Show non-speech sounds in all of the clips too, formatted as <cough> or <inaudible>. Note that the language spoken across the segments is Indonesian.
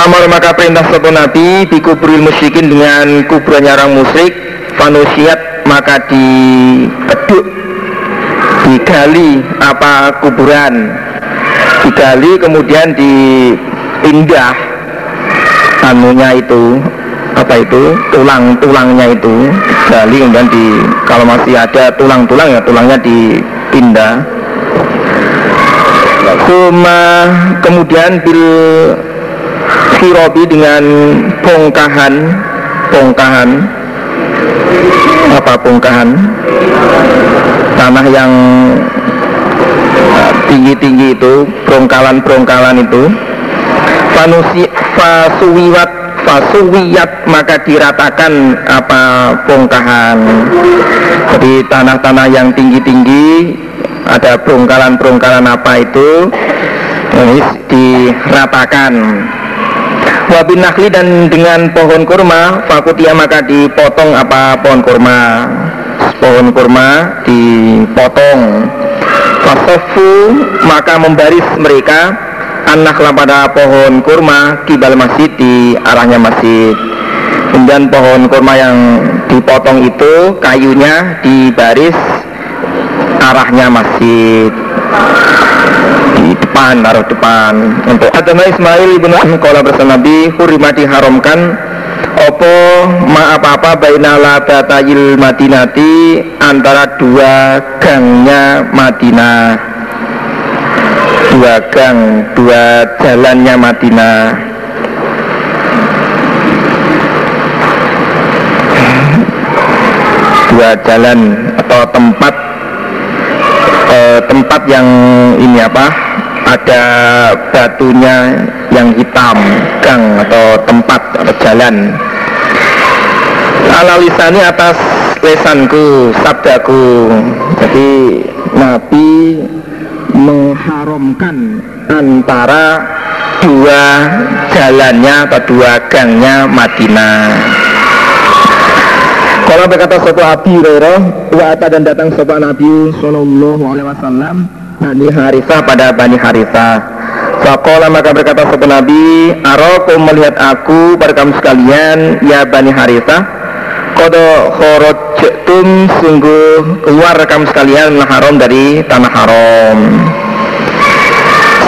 Famar maka perintah sopo Nabi Bikubril musyrikin dengan kuburannya orang musyrik Fanusiat maka dipeduk Digali apa kuburan Digali kemudian dipindah Anunya itu apa itu tulang tulangnya itu gali kemudian di kalau masih ada tulang-tulang ya tulangnya dipindah. Suma kemudian bil sirobi dengan bongkahan bongkahan apa bongkahan tanah yang uh, tinggi-tinggi itu brongkalan-brongkalan itu. Fanusi fasuwiwat fasuwiyat maka diratakan apa bongkahan jadi tanah-tanah yang tinggi-tinggi ada brongkalan-brongkalan apa itu ini diratakan wabin nakli dan dengan pohon kurma fakutia maka dipotong apa pohon kurma? Pohon kurma dipotong. Fasofu maka membaris mereka. Anak pada pohon kurma kibal masjid di arahnya masjid. Kemudian pohon kurma yang dipotong itu kayunya dibaris arahnya masjid depan taruh depan. Untuk Adama Ismail ibnu Kola bersama Nabi Hurima diharamkan Opo ma apa-apa bainala batayil madinati antara dua gangnya Madinah. Dua gang dua jalannya Madinah. Dua jalan atau tempat eh, tempat yang ini apa ada batunya yang hitam gang atau tempat atau jalan. Ala lisani atas lesanku sabdaku. Jadi Nabi mengharamkan antara dua jalannya atau dua gangnya Madinah. Kalau berkata sopo Abi Hurairah wa dan datang sopo Nabi Sallallahu Alaihi Wasallam Bani Harithah pada Bani Harithah. Fakola maka berkata sopo Nabi Aroku melihat aku pada kamu sekalian Ya Bani Harithah. Kodo khorojtum sungguh keluar kamu sekalian haram dari tanah haram.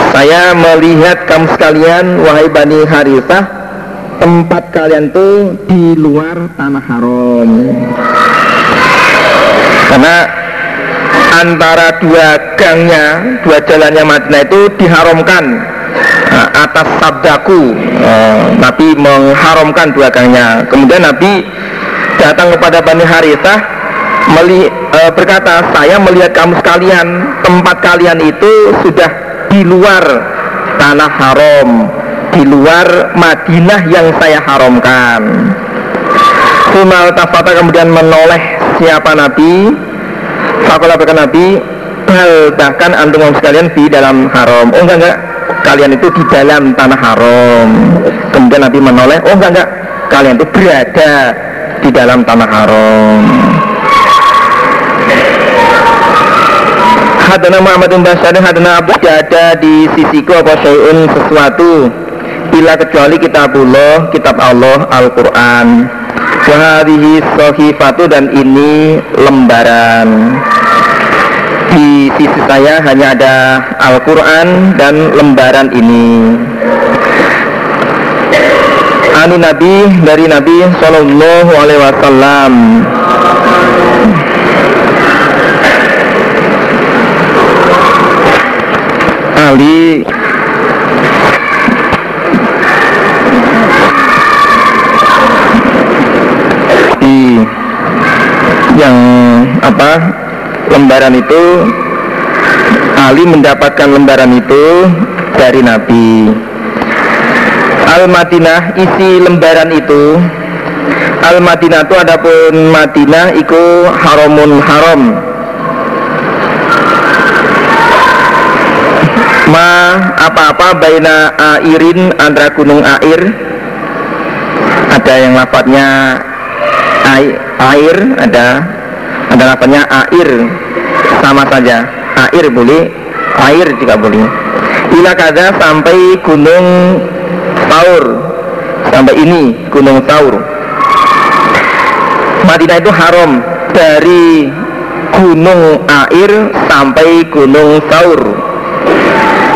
Saya melihat kamu sekalian Wahai Bani Harithah tempat kalian tuh di luar tanah haram. Karena antara dua gangnya dua jalannya Madinah itu diharamkan nah, atas sabdaku. Eh, Nabi mengharamkan dua gangnya. Kemudian Nabi datang kepada Bani Harithah meli, eh, berkata saya melihat kamu sekalian. Tempat kalian itu sudah di luar tanah haram di luar Madinah yang saya haramkan. Sumal tafata kemudian menoleh siapa Nabi Fakulah berkata Nabi Hal bahkan antum sekalian di dalam haram. Oh enggak enggak. Kalian itu di dalam tanah haram. Kemudian Nabi menoleh Oh enggak enggak. Kalian itu berada di dalam tanah haram. Hadana Muhammad bin Basyar Hadana Abu ada di sisiku apa sesuatu. Bila kecuali kitabullah, kitab Allah, Al-Quran Wahadihi sohifatu dan ini lembaran. Di sisi saya hanya ada Al-Quran dan lembaran ini. Anu Nabi dari Nabi Sallallahu Alaihi Wasallam. Ali lembaran itu Ali mendapatkan lembaran itu dari Nabi. Al-Madinah isi lembaran itu Al-Madinah itu adapun Madinah itu haramun haram. Ma apa-apa baina airin antara gunung air. Ada yang lafadznya air, air ada ada lafadznya air. Sama saja. Air boleh air juga boleh. Bila kada sampai gunung Taur sampai ini Gunung Taur Madinah itu haram. Dari Gunung Air sampai Gunung Taur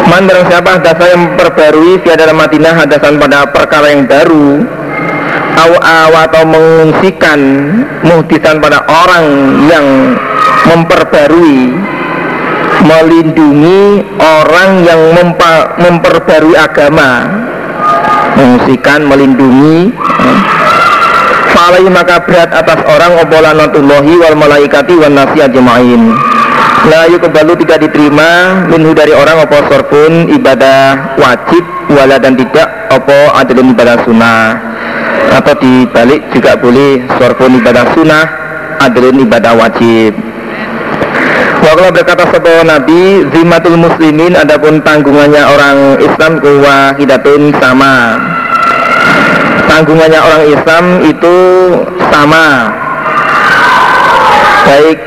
Man barang siapa hadasa yang memperbarui Via dalam Madinah hadasan pada perkara yang baru Aw atau mengungsikan Muhdisan pada orang yang memperbarui melindungi orang yang memperbarui agama. Mengungsikan, melindungi. Falai maka berat atas orang obolanatullahi wal malaikati wal nasi ajma'in La yukebalu tidak diterima minhu dari orang opo sorpun ibadah wajib wala dan tidak opo adilun ibadah sunnah atau dibalik juga boleh sorpun ibadah sunnah adilun ibadah wajib. Wakala berkata sebuah Nabi Zimatul muslimin adapun tanggungannya orang Islam hidatun sama. Tanggungannya orang Islam itu sama. Baik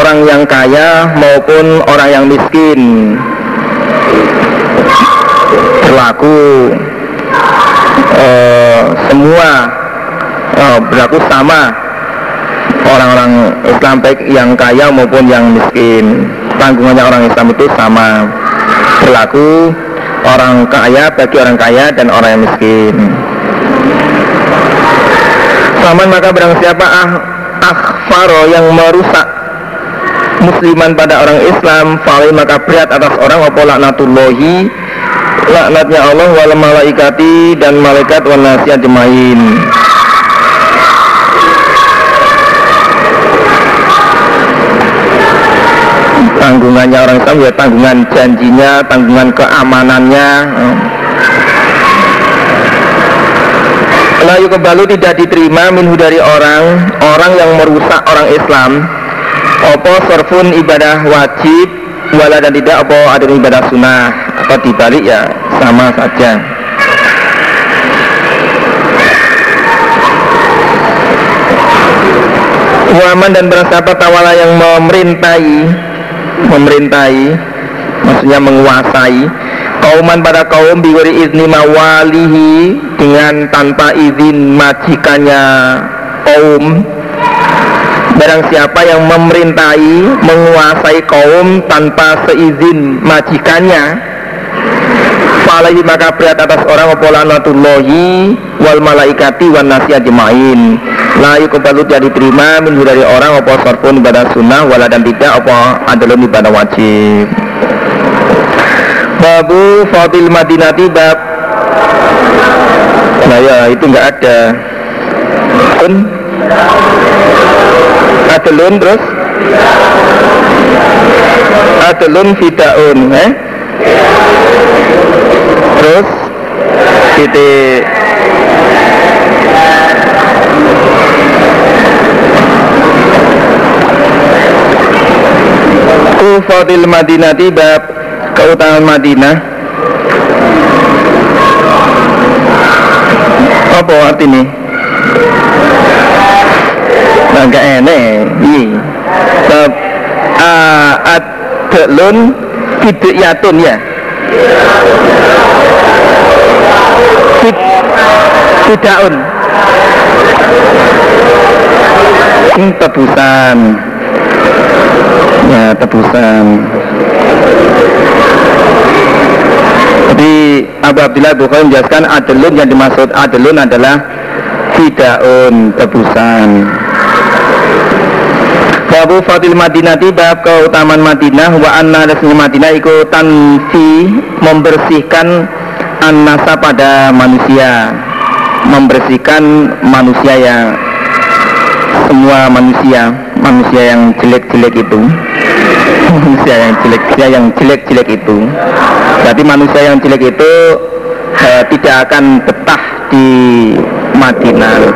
orang yang kaya maupun orang yang miskin. Berlaku uh, Semua uh, berlaku sama. Orang-orang Islam baik yang kaya maupun yang miskin tanggungannya orang Islam itu sama. Berlaku orang kaya bagi orang kaya dan orang yang miskin. Saman maka barang siapa ah akhfaro yang merusak musliman pada orang Islam Fali maka berat atas orang apa laknatullahi laknatnya Allah wal malaikati dan malaikat wal nasihat jemain tanggungannya orang Islam ya tanggungan janjinya, tanggungan keamanannya. Layu kembali tidak diterima minhu dari orang orang yang merusak orang Islam. Opo serfun ibadah wajib wala dan tidak opo ada ibadah sunnah atau dibalik ya sama saja. Waman dan berasa tawala yang memerintai memerintai maksudnya menguasai kauman pada kaum biwari izni mawalihi dengan tanpa izin majikannya kaum barang siapa yang memerintai menguasai kaum tanpa seizin majikannya Falahi maka berat atas orang Wapolanatullahi wal malaikati wan nasi ajmain. La yukubalu jadi terima minggu dari orang apa sorpun ibadah sunnah wala dan tidak apa adalah ibadah wajib. Babu Fadil Madinati bab. Nah ya itu enggak ada. Pun Adalun terus? Adalun fidaun eh? Terus Titik Fadil Madinati bab keutamaan Madinah. Apa artinya? Agak enek iya. Bab adlun fidiyatun ya? Fid, fidaun ini tebusan. Ya tebusan. Jadi Abu Abdullah Bukhari menjelaskan adlun yang dimaksud adlun adalah fidaun tebusan Babu Fadil Madinati bab keutamaan Madinah wa anna rasanya Madinah iku tanfi membersihkan anasa pada manusia. Membersihkan manusia yang semua manusia manusia yang jelek-jelek itu. <laughs> Manusia yang jelek manusia yang jelek-jelek itu. Berarti manusia yang jelek itu eh, tidak akan betah di Madinah.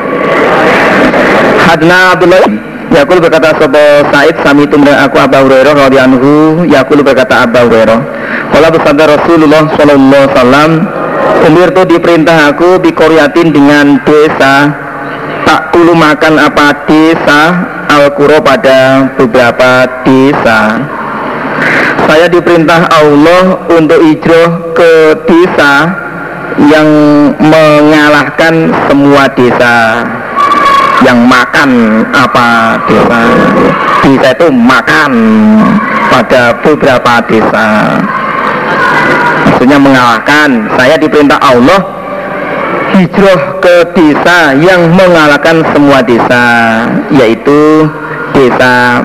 Hadna Abdullah Yakul berkata Sobo Said Sami tumreng aku Abu Hurairah radhiyallahu Yakul berkata Abu Hurairah Kalau bersabda Rasulullah Sallallahu Wasallam Umir itu diperintah aku Bikoriatin dengan desa Tak dulu makan apa desa Al-Qura pada beberapa desa. Saya diperintah Allah untuk hijrah ke desa yang mengalahkan semua desa yang makan apa desa? Desa itu makan pada beberapa desa. Maksudnya mengalahkan. Saya diperintah Allah hijrah ke desa yang mengalahkan semua desa yaitu desa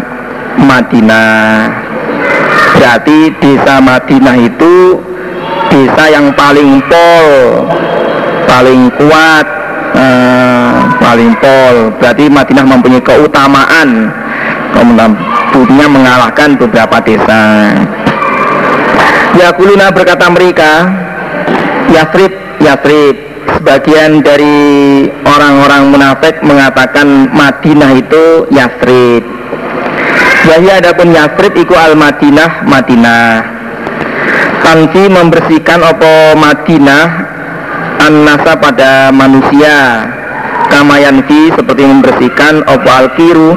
Madinah. Berarti desa Madinah itu desa yang paling pol paling kuat eh, paling pol berarti Madinah mempunyai keutamaan. Punya mengalahkan beberapa desa. Yakuluna berkata mereka Yasrib, Yasrib Sebagian dari orang-orang munafik mengatakan Madinah itu Yasrib Yahya adapun Yasrib iku al Madinah. Madinah Tanfi membersihkan opo Madinah An-nasa pada manusia Kamayanfi seperti membersihkan opo al-kiru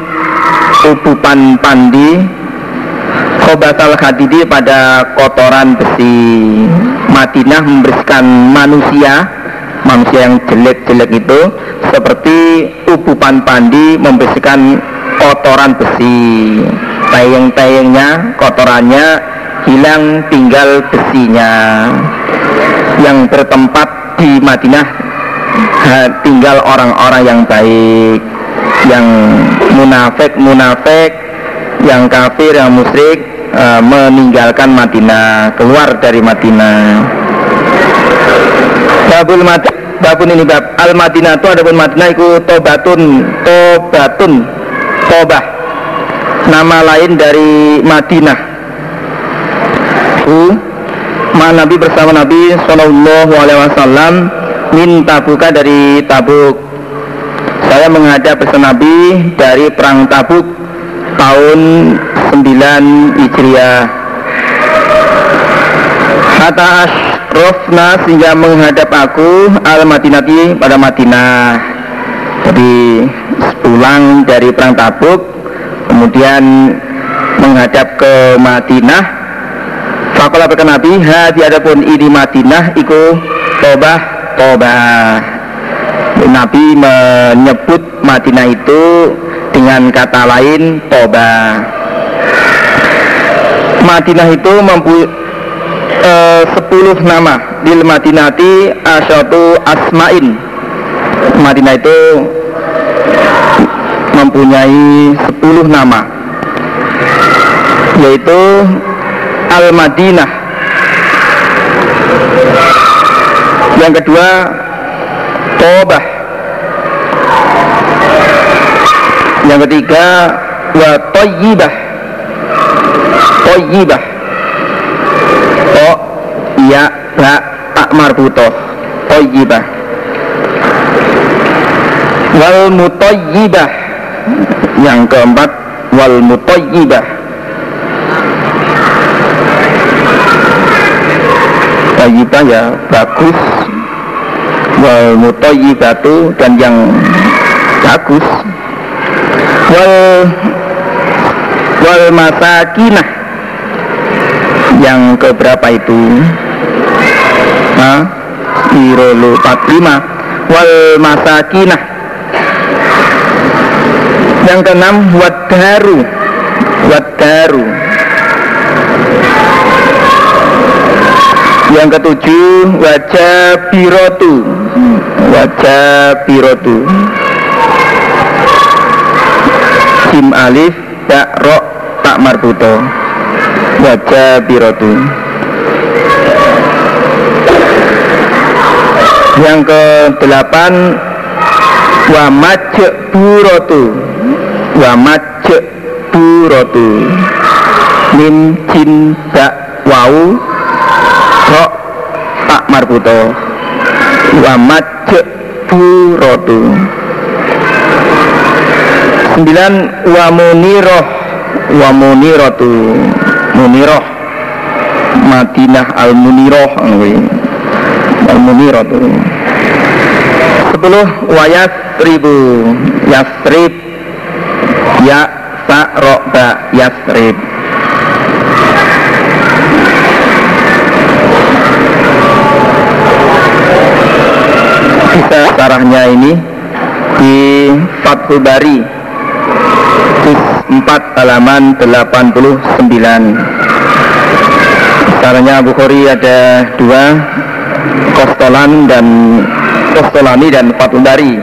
Ubupan pandi khobatal hadidi pada kotoran besi. Madinah membersihkan manusia manusia yang jelek-jelek itu seperti ubupan pandi membersihkan kotoran besi. Tayang-tayangnya kotorannya hilang tinggal besinya. Yang bertempat di Madinah tinggal orang-orang yang baik yang munafik munafik yang kafir yang musyrik uh, meninggalkan Madinah, keluar dari Madinah. Babul babun ini bab al Madinah itu adapun Madinah itu tobatun tobatun tobah. Nama lain dari Madinah. U ma Nabi bersama Nabi Shallallahu Alaihi Wasallam minta buka dari Tabuk. Saya menghadap bersama Nabi dari perang Tabuk tahun 9 Hijriah. Hatta asrofna sehingga menghadap aku al Madinati pada Madinah. Jadi pulang dari perang Tabuk Kemudian menghadap ke Madinah Fakola berkata Nabi Hadi adapun ini Madinah Iku Tobah Tobah Nabi menyebut Madinah itu dengan kata lain Tobah Madinah itu mampu eh, sepuluh nama. Di Madinati asyatu asmain. Madinah itu mempunyai sepuluh nama yaitu Al-Madinah yang kedua Tobah. Yang ketiga wa Toyibah Toyibah To Ya La Tak marbutoh Toyibah Wal mutoyibah Yang keempat Wal mutoyibah Toyibah ya bagus. Wal mutoyibatu Dan yang bagus. Wal Wal masakinah yang keberapa itu? Nah, Irolu 45 wal masakinah yang keenam wadaru wadaru yang ketujuh wajah birotu wajah birotu sim alif tak rok tak marbuto. Wajah birotu yang ke delapan wa burotu wa burotu mim jin dak wau rok tak marbuto? Wa burotu sembilan wa muniroh wa munirotu Muniroh Madinah Al Muniroh Al Muniroh tuh sepuluh wayat ribu yasrib. Ya sa'roba yasrib syarahnya ini di Fathul Bari 4 halaman 89 Caranya Bukhari ada dua Kostolan dan Kostolani dan Fathul Bari.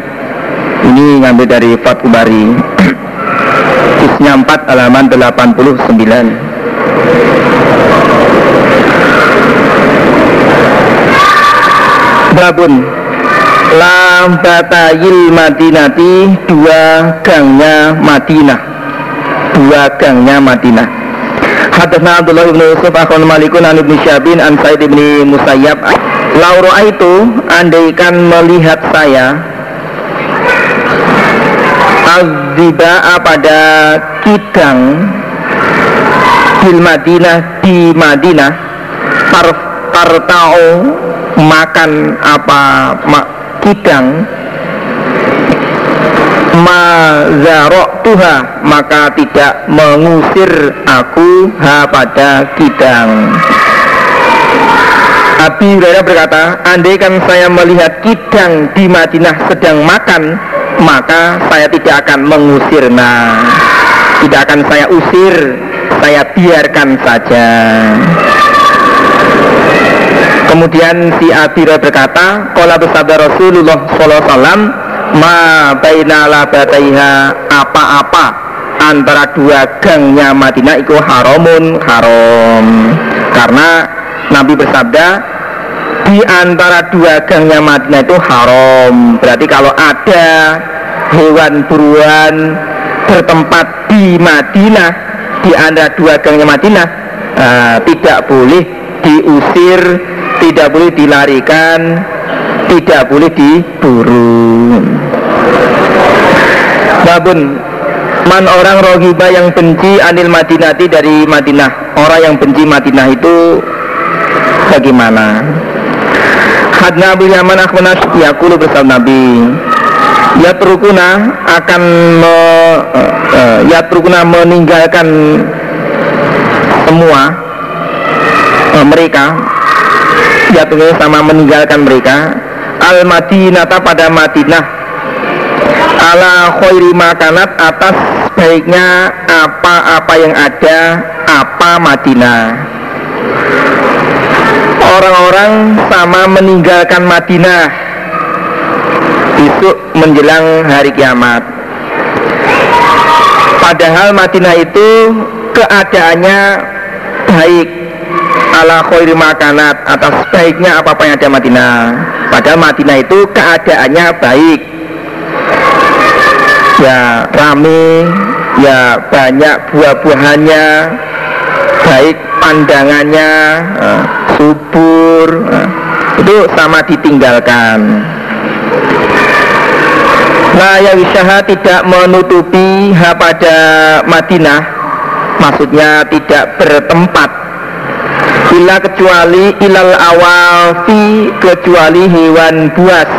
Ini ngambil dari Fathul Bari. <clears throat> Kisnya 4 halaman 89 Babun Lambatayil Madinati Dua gangnya Madinah. Dua gangnya Madinah. Hadasna Abdullah ibn Yusuf Akhun Malikun an ibn Syabin An Said ibn Musayyab. Lauro itu Andaikan melihat saya Azziba'a pada kidang Bil Madinah Di Madinah Par, Partau makan apa mak kidang mazarok tuha maka tidak mengusir aku ha pada kidang Abi Hurairah berkata andai kan saya melihat kidang di Madinah sedang makan maka saya tidak akan mengusir nah tidak akan saya usir saya biarkan saja Kemudian si Abira berkata, Kala bersabda Rasulullah SAW, Ma baina labataiha apa-apa antara dua gangnya Madinah itu haramun. Haram. Karena Nabi bersabda di antara dua gangnya Madinah itu haram. Berarti kalau ada hewan buruan bertempat di Madinah di antara dua gangnya Madinah uh, tidak boleh diusir tidak boleh dilarikan tidak boleh diburu babun man orang rohiba yang benci anil madinati dari Madinah orang yang benci Madinah itu bagaimana? Had Nabi Yaman akhmanas yakulu bersama Nabi. Ya terukuna akan me, uh, ya terukuna meninggalkan semua uh, mereka jatuhnya sama meninggalkan mereka. Al madinata pada Madinah. Ala khairi makanat atas baiknya apa-apa yang ada apa Madinah. Orang-orang sama meninggalkan Madinah. Besok menjelang hari kiamat. Padahal Madinah itu keadaannya baik ala khairi makanat atas baiknya apa-apa yang ada Madinah. Padahal Madinah itu keadaannya baik. Ya rame ya banyak buah-buahannya baik pandangannya uh, subur uh, itu sama ditinggalkan. Nah ya wisaha tidak menutupi ha pada Madinah. Maksudnya tidak bertempat Ila kecuali ilal awalfi kecuali hewan buas.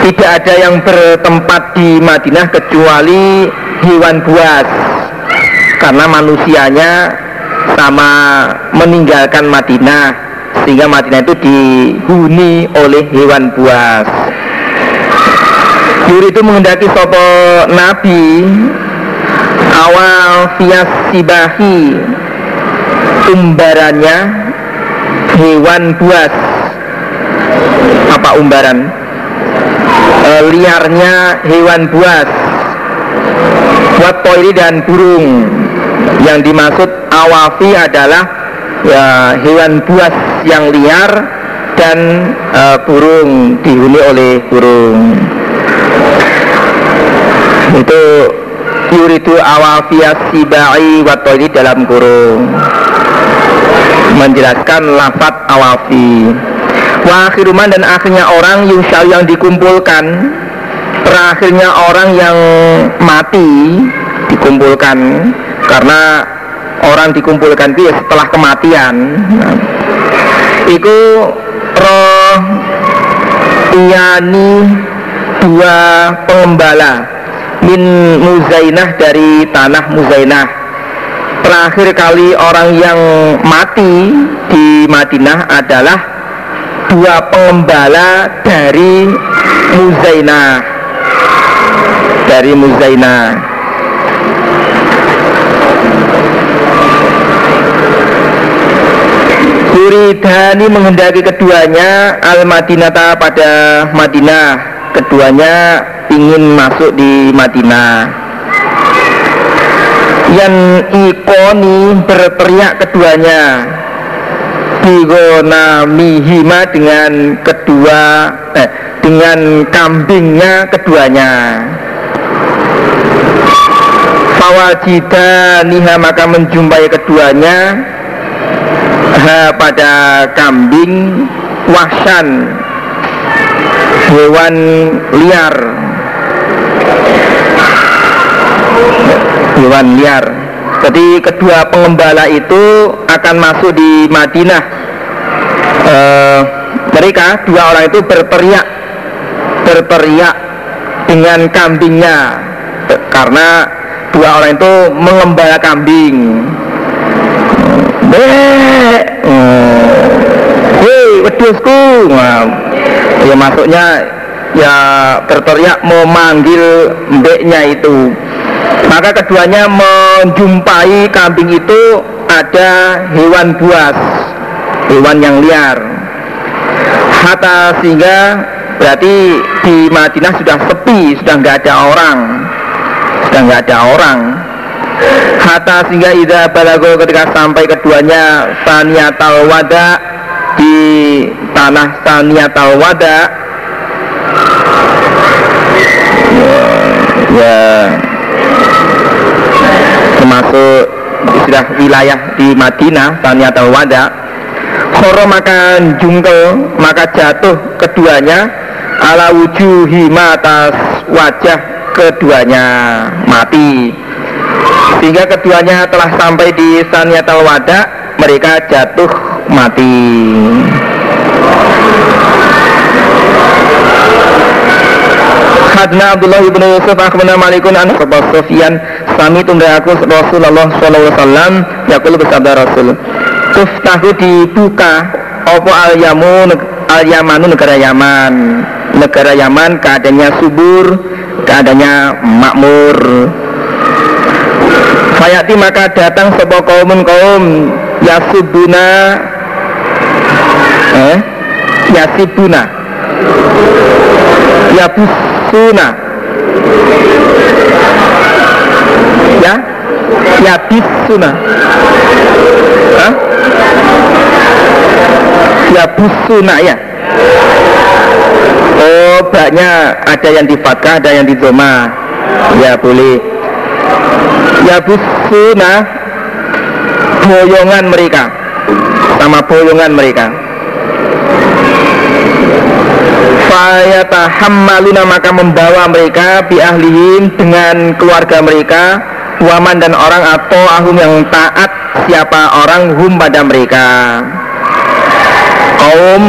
Tidak ada yang bertempat di Madinah kecuali hewan buas. Karena manusianya sama meninggalkan Madinah Sehingga Madinah itu dihuni oleh hewan buas. Yuri itu menghendaki sopo Nabi awal fias sibahi umbarannya hewan buas. Apa umbaran? E, liarnya hewan buas. Buat poiri dan burung. Yang dimaksud awafi adalah ya hewan buas yang liar dan e, burung dihuni oleh burung. Itu yuridu awafiyas sibai watoini dalam kurung menjelaskan lafat awafi. Wa akhiruman dan akhirnya orang yusyal yang dikumpulkan. Terakhirnya orang yang mati dikumpulkan. Karena orang dikumpulkan itu ya setelah kematian. Nah, itu roh iyani dua pengembala. Min Muzainah dari tanah Muzainah terakhir kali orang yang mati di Madinah adalah dua pengembala dari Muzainah. Dari Muzainah. Huridani menghendaki keduanya Al-Madinata pada Madinah. Keduanya ingin masuk di Madinah Yang ikoni berteriak keduanya. Bigonamihima dengan kedua eh, Dengan kambingnya keduanya. Fawajida niha maka menjumpai keduanya. Ha pada kambing wahsan hewan liar hewan liar. Jadi kedua pengembala itu akan masuk di Madinah. E, mereka dua orang itu berteriak berteriak dengan kambingnya. Karena dua orang itu mengembala kambing. Hei wedusku. Ya masuknya Ya berteriak memanggil mbeknya itu Maka keduanya menjumpai kambing itu Ada hewan buas Hewan yang liar. Hatta sehingga Berarti di Madinah sudah sepi Sudah nggak ada orang. Sudah nggak ada orang. Hatta sehingga ida balago ketika sampai keduanya Saniatal wada Di tanah Saniatal wada. Ya Termasuk istilah wilayah di Madinah Saniatal wada. Khoro maka jungkel Maka jatuh keduanya. Ala wujuhima atas wajah keduanya mati. Sehingga keduanya telah sampai di Saniyatul Wada mereka jatuh mati. Hadna Abdullah ibn Yusuf akhbarana Malikun an Sufyan sami tunda aku Rasulullah sallallahu alaihi wasallam yaqul bersabda Rasul tuftahu dibuka opo al yamun al yamanu negara Yaman negara Yaman keadaannya subur keadaannya makmur Fayati maka datang sebuah kaumun kaum Yasubuna eh? Yasibuna Yabusuna Yabisuna Hah? Yabusuna ya. Oh banyak ada yang di fatkah ada yang di doma Ya boleh. Ya busuna boyongan mereka. Sama boyongan mereka. Fayatahammaluna maka membawa mereka bi ahlihim dengan keluarga mereka waman dan orang atau ahum yang taat? Siapa orang hum pada mereka? Kaum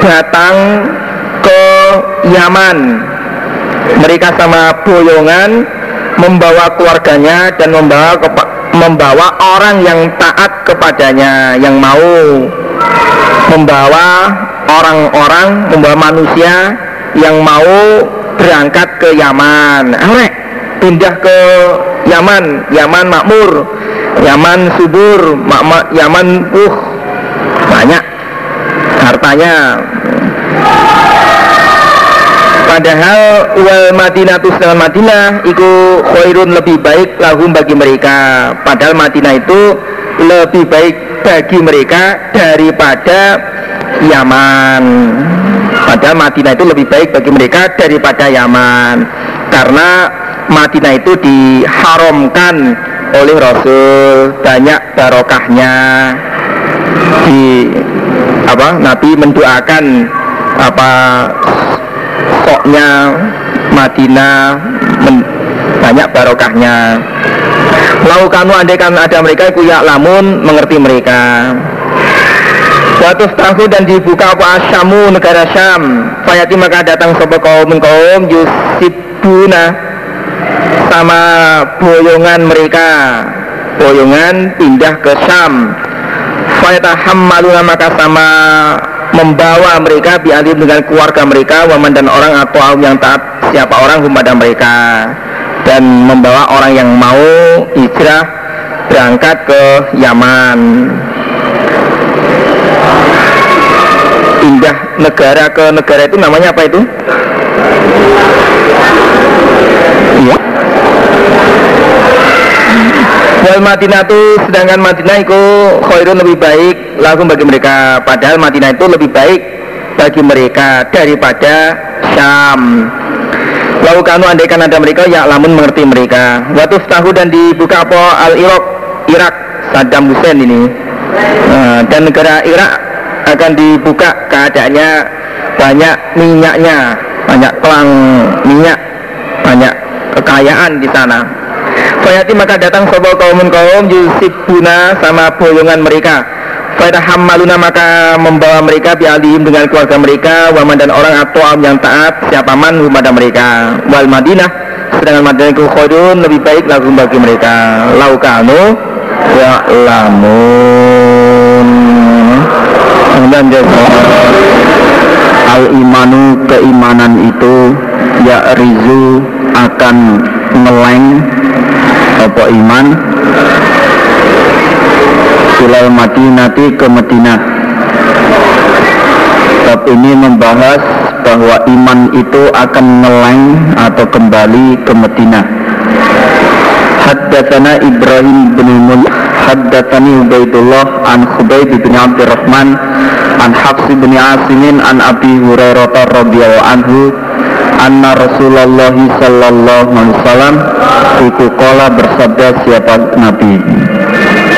datang ke Yaman. Mereka sama boyongan membawa keluarganya dan membawa membawa orang yang taat kepadanya yang mau membawa orang-orang membawa manusia yang mau berangkat ke Yaman. Arek, pindah ke Yaman Yaman makmur Yaman subur Yaman uh banyak hartanya Padahal wal Madinah sedangkan Madinah itu khairun lebih baik lahum bagi mereka. Padahal Madinah itu lebih baik bagi mereka daripada Yaman. Padahal Madinah itu lebih baik bagi mereka daripada Yaman. Karena Madinah itu diharamkan oleh Rasul. Banyak barokahnya. Di apa Nabi mendoakan apa soknya Madinah men, banyak barokahnya. Laukanu andaikan ada mereka itu ya lamun mengerti mereka. Suatu tahu dan dibuka apa Asyamu negara Syam. Fayati maka datang sebuah kaum kaum Yusibuna Sama boyongan mereka Boyongan pindah ke Syam Fayatahammaluna maka sama membawa mereka bialim dengan keluarga mereka waman dan orang atau yang taat siapa orang kepada mereka dan membawa orang yang mau hijrah berangkat ke Yaman pindah negara ke negara itu namanya apa itu? Iya. Wal Madinah itu sedangkan Madinah itu khairun lebih baik lagu bagi mereka. Padahal Madinah itu lebih baik bagi mereka daripada Syam. Lalu kanu andaikan ada mereka ya lamun mengerti mereka. Waktu tahu dan dibuka apa? Al Irak Irak Saddam Hussein ini. Nah, dan negara Irak akan dibuka keadaannya banyak minyaknya banyak kelang minyak banyak kekayaan di sana Fayati maka datang sebuah kaum kaum Yusibuna sama boyongan mereka. Fayataham maluna maka membawa mereka bialihim dengan keluarga mereka Waman dan orang atau yang taat siapa man kepada mereka. Wal Madinah sedangkan Madinah itu lebih baik lagu bagi mereka. Laukanu ya lamun kemudian al imanu keimanan itu ya rizu akan ngeleng apa iman. Ilal madinati ke Madinah. Bab ini membahas bahwa iman itu akan ngeleng atau kembali ke Madinah. Haddatsana Ibrahim bin Mul Haddatsani Ubaidullah an Khubayb bin Abdurrahman an Hafs bin Asimin an Abi Hurairah radhiyallahu anhu anna Rasulullah sallallahu alaihi wasallam iku kala bersabda siapa nabi?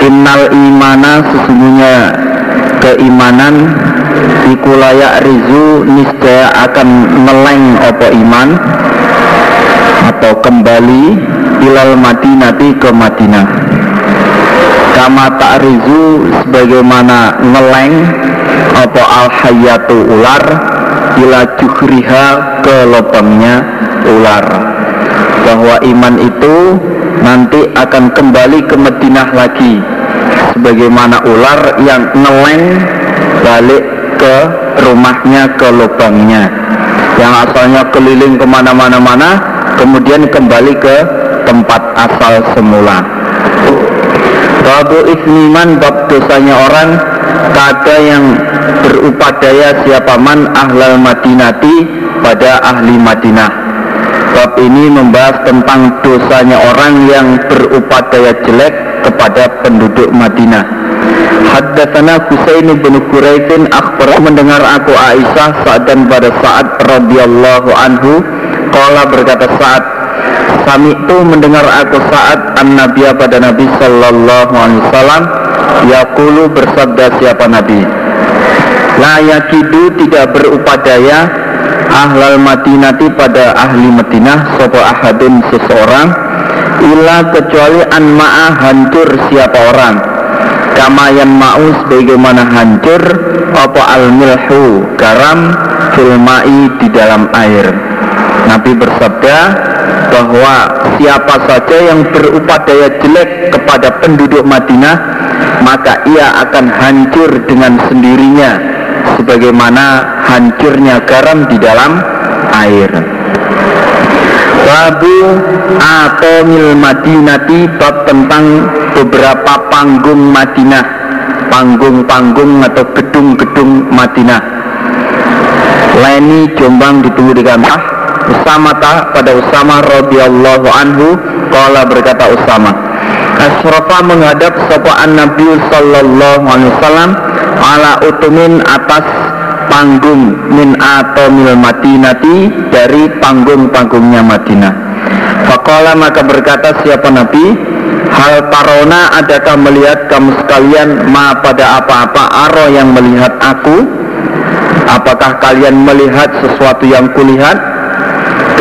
Innal imana sesungguhnya keimanan iku layak rizu niscaya akan meleng opo iman atau kembali ilal madinati ke Madinah. Kama ta'rizu sebagaimana meleng opo al hayatu ular ila juhriha ke lubangnya ular bahwa iman itu nanti akan kembali ke Madinah lagi. Sebagaimana ular yang ngeleng balik ke rumahnya ke lubangnya. Yang asalnya keliling ke mana-mana mana kemudian kembali ke tempat asal semula. Babu isniman bab dosanya orang kata yang berupadaya siapa man ahlal madinati pada ahli Madinah Bab ini membahas tentang dosanya orang yang berupadaya jelek kepada penduduk Madinah. Haddatsana Husain bin Quraisin akhbar mendengar aku Aisyah saat dan pada saat radhiyallahu anhu qala berkata saat Sami itu mendengar aku saat an nabiya pada Nabi sallallahu alaihi wasallam yaqulu bersabda siapa Nabi La yakidu tidak berupadaya ahlal madinati pada ahli Madinah sopo ahadun seseorang ila kecuali an ma'a hancur siapa orang. Kamayan ma'us bagaimana hancur apa al milhu garam filmai di dalam air. Nabi bersabda bahwa siapa saja yang berupadaya jelek kepada penduduk Madinah maka ia akan hancur dengan sendirinya sebagaimana hancurnya garam di dalam air. Babu Atomil Madinati bab tentang beberapa panggung Madinah, panggung-panggung atau gedung-gedung Madinah. Leni Jombang ditunggu di kantor. Usama tak pada Usama radhiyallahu anhu kala berkata Usama Asrafa menghadap sopaan Nabi sallallahu alaihi wasallam ala utumin atas panggung min atomil madinati dari panggung-panggungnya Madinah. Fakola maka berkata siapa Nabi? Hal parona adakah melihat kamu sekalian? Ma pada apa-apa aro yang melihat aku? Apakah kalian melihat sesuatu yang kulihat?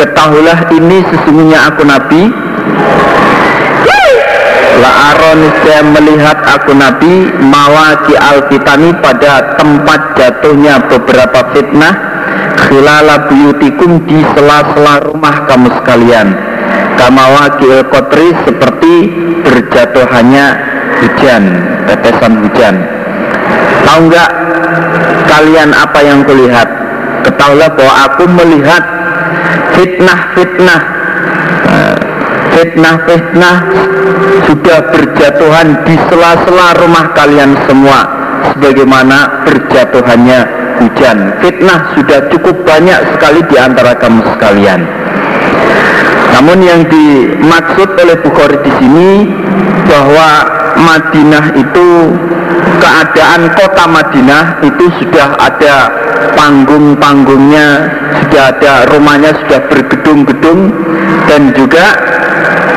Ketahuilah ini sesungguhnya aku Nabi La aron saya melihat aku Nabi mawaki al-fitani pada tempat jatuhnya beberapa fitnah. Khilala buyutikum di sela-sela rumah kamu sekalian. Kamawaki al-kotri seperti berjatuhannya hujan tetesan hujan. Tahu nggak kalian apa yang kulihat? Ketahuilah bahwa aku melihat fitnah-fitnah nah, fitnah-fitnah sudah berjatuhan di sela-sela rumah kalian semua sebagaimana berjatuhannya hujan. Fitnah sudah cukup banyak sekali di antara kamu sekalian. Namun yang dimaksud oleh Bukhari di sini bahwa Madinah itu keadaan kota Madinah itu sudah ada panggung-panggungnya, sudah ada rumahnya sudah bergedung-gedung dan juga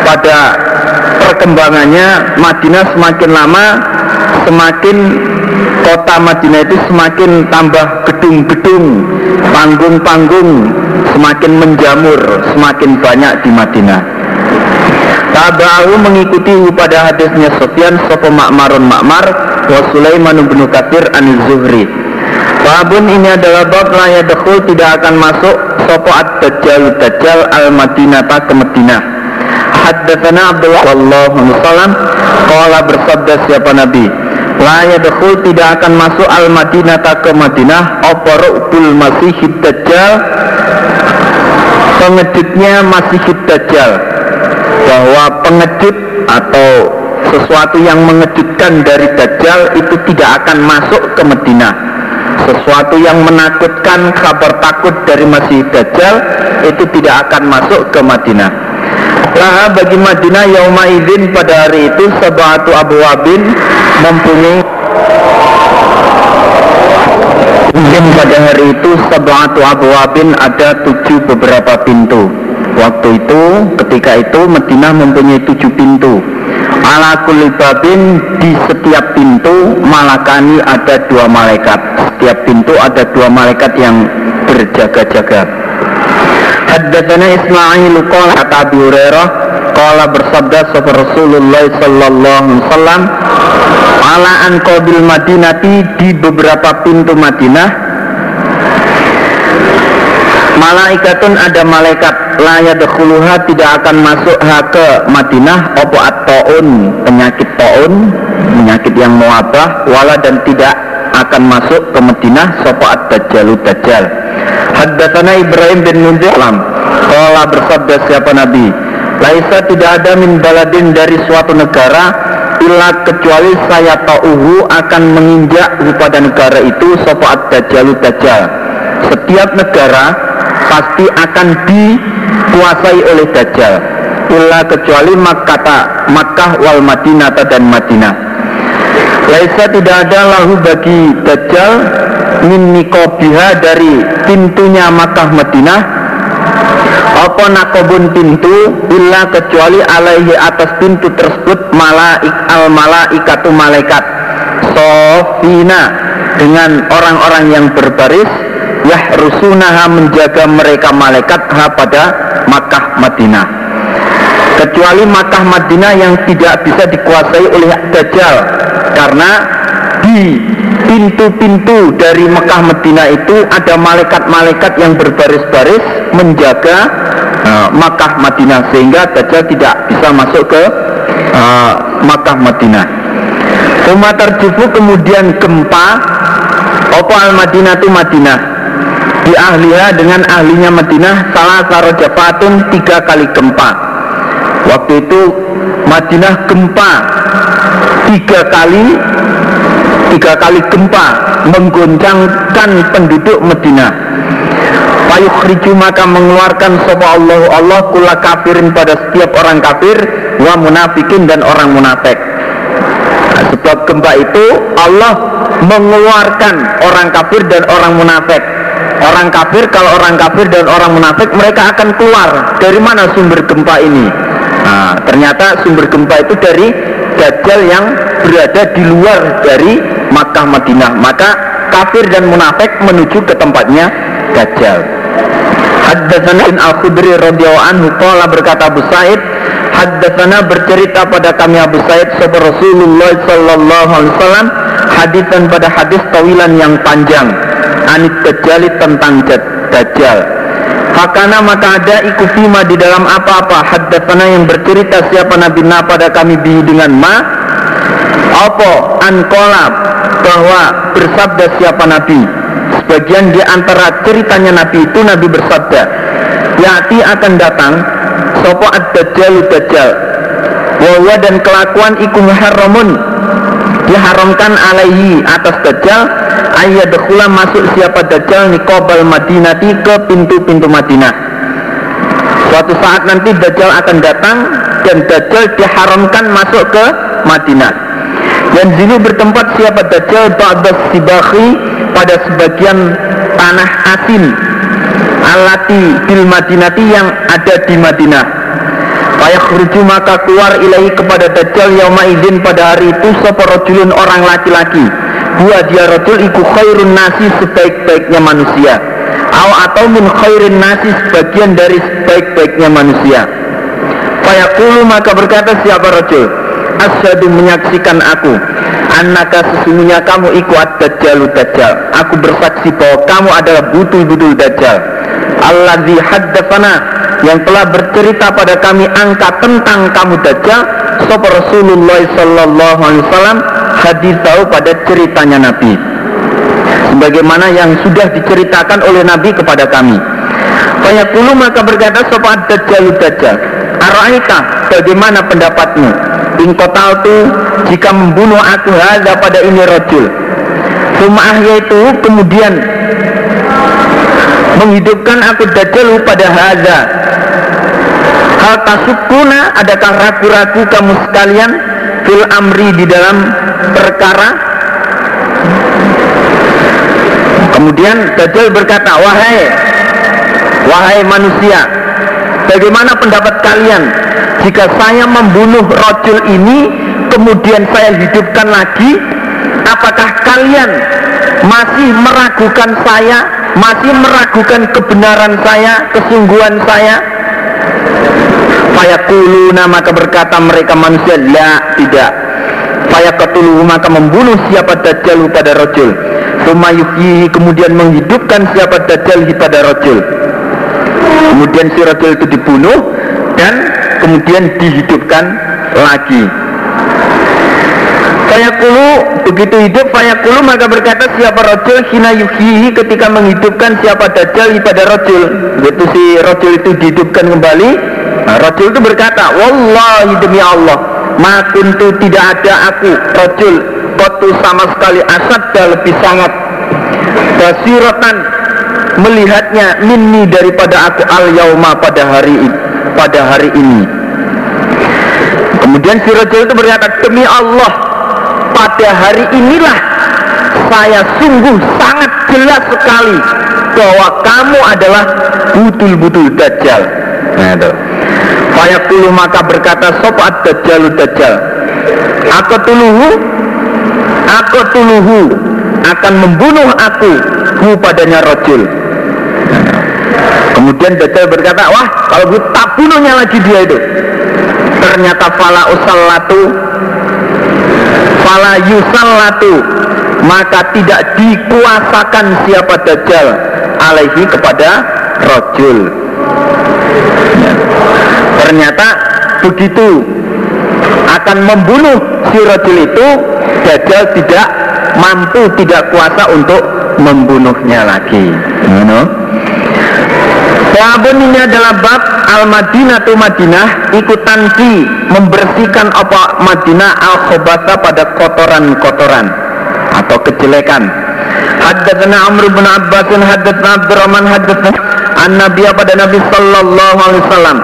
pada perkembangannya Madinah semakin lama semakin kota Madinah itu semakin tambah gedung-gedung, panggung-panggung semakin menjamur, semakin banyak di Madinah. Tabahu mengikuti pada hadisnya Sofyan Sopo Makmarun Makmar wa Sulaiman bin Katsir an Zuhri. Babun ini adalah bab layak dekhul tidak akan masuk Sopo ad-dajjal dajjal al-Madinata ke Madinah. Haddatsana Abdullah wallahu salam qala bersabda siapa Nabi La dekhul tidak akan masuk al-Madinata ke Madinah. Apa ru'bul masihid dajjal? Pengejutnya masihid dajjal. Bahwa pengejut atau sesuatu yang mengejutkan dari Dajjal itu tidak akan masuk ke Medina sesuatu yang menakutkan kabar takut dari Masih Dajjal itu tidak akan masuk ke Madinah Laha bagi Madinah yauma izin pada hari itu sebatu abu wabin mempunyai Mungkin pada hari itu sebatu abu wabin ada tujuh beberapa pintu Waktu itu, ketika itu Madinah mempunyai tujuh pintu. Ala kulibabin di setiap pintu malakani ada dua malaikat. Setiap pintu ada dua malaikat yang berjaga-jaga. Haddatsana Ismail qala kata Abu Hurairah qala bersabda sapa Rasulullah sallallahu alaihi wasallam ala an qabil Madinati di beberapa pintu Madinah malaikatun ada malaikat laya dekhuluha tidak akan masuk ha ke Madinah opo at-ta'un penyakit ta'un penyakit yang mewabah wala dan tidak akan masuk ke Madinah sopo at-dajjalu dajjal haddatsana Ibrahim bin Munzir alam Kala bersabda siapa Nabi Laisa tidak ada min baladin dari suatu negara Ila kecuali saya ta'uhu akan menginjak pada negara itu Sopo ad-dajjalu dajjal. Setiap negara pasti akan dikuasai oleh Dajjal. Illa kecuali Makkah Makkah wal Madinah dan Madinah Laisa tidak ada lahu bagi Dajjal min nikobiha dari pintunya Makkah Madinah. Apa nakobun pintu? Illa kecuali alaihi atas pintu tersebut malaik al malaikatu malaikat. Sofina dengan orang-orang yang berbaris yahrusunaha menjaga mereka malaikat ha pada Makkah Madinah. Kecuali Makkah Madinah yang tidak bisa dikuasai oleh Dajjal karena di pintu-pintu dari Mekah Madinah itu ada malaikat-malaikat yang berbaris-baris menjaga uh, Makkah Madinah sehingga Dajjal tidak bisa masuk ke uh, Makkah Madinah. Umat terjufu kemudian gempa. Opo al Madinah itu Madinah? Di ahliha dengan ahlinya Madinah salah sarojafatun tiga kali gempa. Waktu itu Madinah gempa tiga kali tiga kali gempa menggoncangkan penduduk Madinah Payukhriju maka mengeluarkan sopa Allah Allah kula kafirin pada setiap orang kafir wa munafikin dan orang munafik nah, sebab gempa itu Allah mengeluarkan orang kafir dan orang munafik Orang kafir kalau orang kafir dan orang munafik mereka akan keluar. Dari mana sumber gempa ini? Nah, ternyata sumber gempa itu dari Dajjal yang berada di luar dari Makkah Madinah. Maka kafir dan munafik menuju ke tempatnya Dajjal. Haddatsana Al-Khudri radhiyallahu anhu qala berkata Abu Said Haddatsana bercerita pada kami Abu Said sahabat Rasulullah sallallahu alaihi wasallam hadisan pada hadis tawilan yang panjang anit dajjali tentang dajjal Fakana maka ada ikufima di dalam apa-apa. Haddatsana yang bercerita siapa Nabi Na pada kami bihi dengan ma. Apa? Ankola bahwa bersabda siapa Nabi. Sebagian di antara ceritanya Nabi itu Nabi bersabda Yati akan datang Sopo ad-dajjal dajjal. Wawa dan kelakuan iku muharramun Diharamkan alaihi atas dajjal Ayyadkhula masuk siapa dajjal Nikobal madinati ke pintu-pintu Madinah. Suatu saat nanti dajjal akan datang Dan dajjal diharamkan masuk ke Madinah. Dan zinu bertempat siapa dajjal ba'da sibahi pada sebagian tanah asin alati bil madinati yang ada di Madinah Fayakhruju maka keluar ilahi kepada Dajjal yauma izin pada hari itu seperojulun orang laki-laki. Dua dia rojul iku khairun nasi sebaik-baiknya manusia. Aw atau min khairin nasi sebagian dari sebaik-baiknya manusia. Fayaqulu maka berkata siapa rojul asyadu menyaksikan aku. Anaka sesungguhnya kamu ikut dajjalu dajjal. Aku bersaksi bahwa kamu adalah butul-butul dajjal. Alladzi haddatsana yang telah bercerita pada kami angka tentang kamu dajjal Sopo Rasulullah sallallahu alaihi wasallam hadis tahu pada ceritanya Nabi. Sebagaimana yang sudah diceritakan oleh Nabi kepada kami. Fayaqulu maka berkata sopa dajjal dajjal? Araita bagaimana pendapatmu? In tu jika membunuh aku hadza pada ini rojul Sumah yaitu kemudian menghidupkan aku dajjal pada hadza hal tasukuna adakah ragu-ragu kamu sekalian fil amri di dalam perkara? Kemudian dajjal berkata wahai wahai manusia bagaimana pendapat kalian? Jika saya membunuh rojul ini kemudian saya hidupkan lagi apakah kalian masih meragukan saya masih meragukan kebenaran saya kesungguhan saya Fayakuluna maka berkata mereka manusia La tidak. Fayakatulu maka membunuh siapa dajjal pada rojul Sumayuhi kemudian menghidupkan siapa dajjal pada rojul Kemudian si rojul itu dibunuh Dan kemudian dihidupkan lagi. Fayakulu begitu hidup Fayakulu maka berkata siapa rojul hina yuhihi ketika menghidupkan siapa dajjal pada rojul Begitu si rojul itu dihidupkan kembali nah, itu berkata Wallahi demi Allah Makuntu tidak ada aku Rojul Kotu sama sekali asad dan lebih sangat Basirotan melihatnya minni daripada aku al yauma pada hari pada hari ini Kemudian si Rajul itu berkata, demi Allah, pada hari inilah saya sungguh sangat jelas sekali bahwa kamu adalah butul-butul dajjal. Nah, itu. Fayaqulu maka berkata sopat dajjalu dajjal. Aku tuluhu, aku tuluhu akan membunuh aku hu padanya rojul. Kemudian Dajjal berkata, wah kalau gue tak bunuhnya lagi dia itu ternyata fala usallatu fala yusallatu maka tidak dikuasakan siapa dajjal alaihi kepada rojul. Ternyata begitu akan membunuh si rojul itu dajjal tidak mampu tidak kuasa untuk membunuhnya lagi you know? Ini adalah bab al-Madinah tu Madinah ikutan si membersihkan apa Madinah al-khobata pada kotoran-kotoran atau kejelekan. Haddatsana Amr bin Abbas haddatsana Abdurrahman haddatsana an-Nabi pada Nabi sallallahu alaihi wasallam.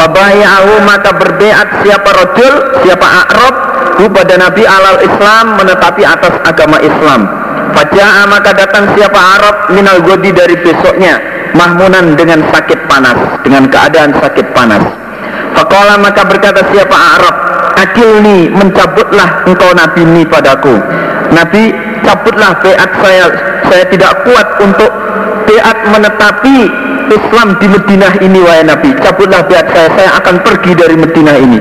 Fabayahu maka berbeat siapa rojul, siapa Arab pada Nabi alal Islam menetapi atas agama Islam. Fajaa maka datang siapa Arab minal godi dari besoknya mahmunan dengan sakit panas dengan keadaan sakit panas Fakola maka berkata siapa Arab Akilni mencabutlah engkau Nabi ini padaku Nabi cabutlah beat saya Saya tidak kuat untuk beat menetapi Islam di Madinah ini wahai Nabi. Cabutlah beat saya. Saya akan pergi dari Madinah ini.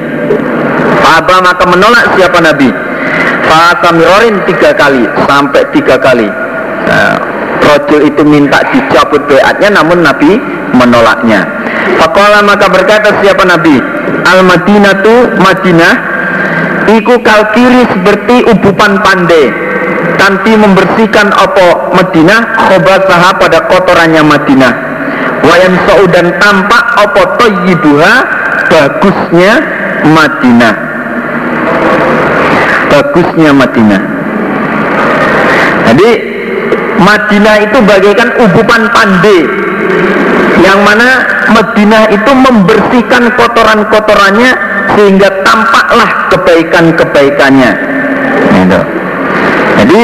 Aba maka menolak siapa Nabi? Fasamirorin tiga kali Sampai tiga kali. Nah, Rojul itu minta dicabut beatnya namun Nabi menolaknya. Fakola maka berkata siapa Nabi? Al Madinah tu Madinah iku kalkiri seperti ubupan pandai. Tanti membersihkan opo Madinah khobasaha pada kotorannya Madinah wayan dan tampak opo toyibuha bagusnya Madinah bagusnya Madinah jadi Madinah itu bagaikan ubupan pandai yang mana Madinah itu membersihkan kotoran-kotorannya sehingga tampaklah kebaikan-kebaikannya. Gitu. Jadi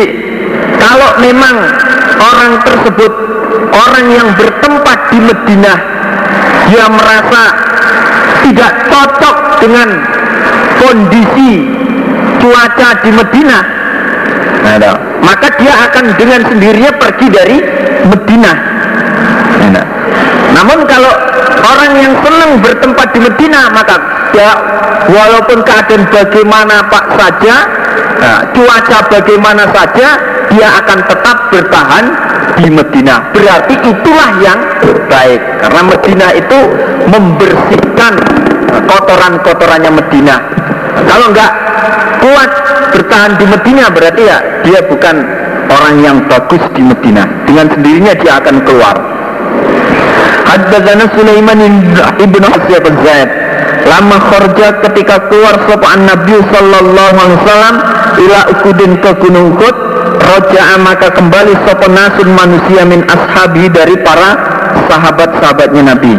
kalau memang orang tersebut orang yang bertempat di Madinah dia merasa tidak cocok dengan kondisi cuaca di Madinah nah, maka dia akan dengan sendirinya pergi dari Madinah nah, namun kalau orang yang senang bertempat di Medina maka ya walaupun keadaan bagaimana pak saja nah, cuaca bagaimana saja dia akan tetap bertahan di Medina. Berarti itulah yang baik. Karena Medina itu membersihkan kotoran-kotorannya Medina. Kalau enggak kuat bertahan di Medina berarti ya dia bukan orang yang bagus di Medina. Dengan sendirinya dia akan keluar Haddatsana Sulaiman ibn Hasyab Zaid. Lama kharja ketika keluar sopan Nabi sallallahu alaihi wasallam ila ukudin ke gunung Uhud roja'a maka kembali sopan nasun manusia min ashabi dari para sahabat-sahabatnya Nabi.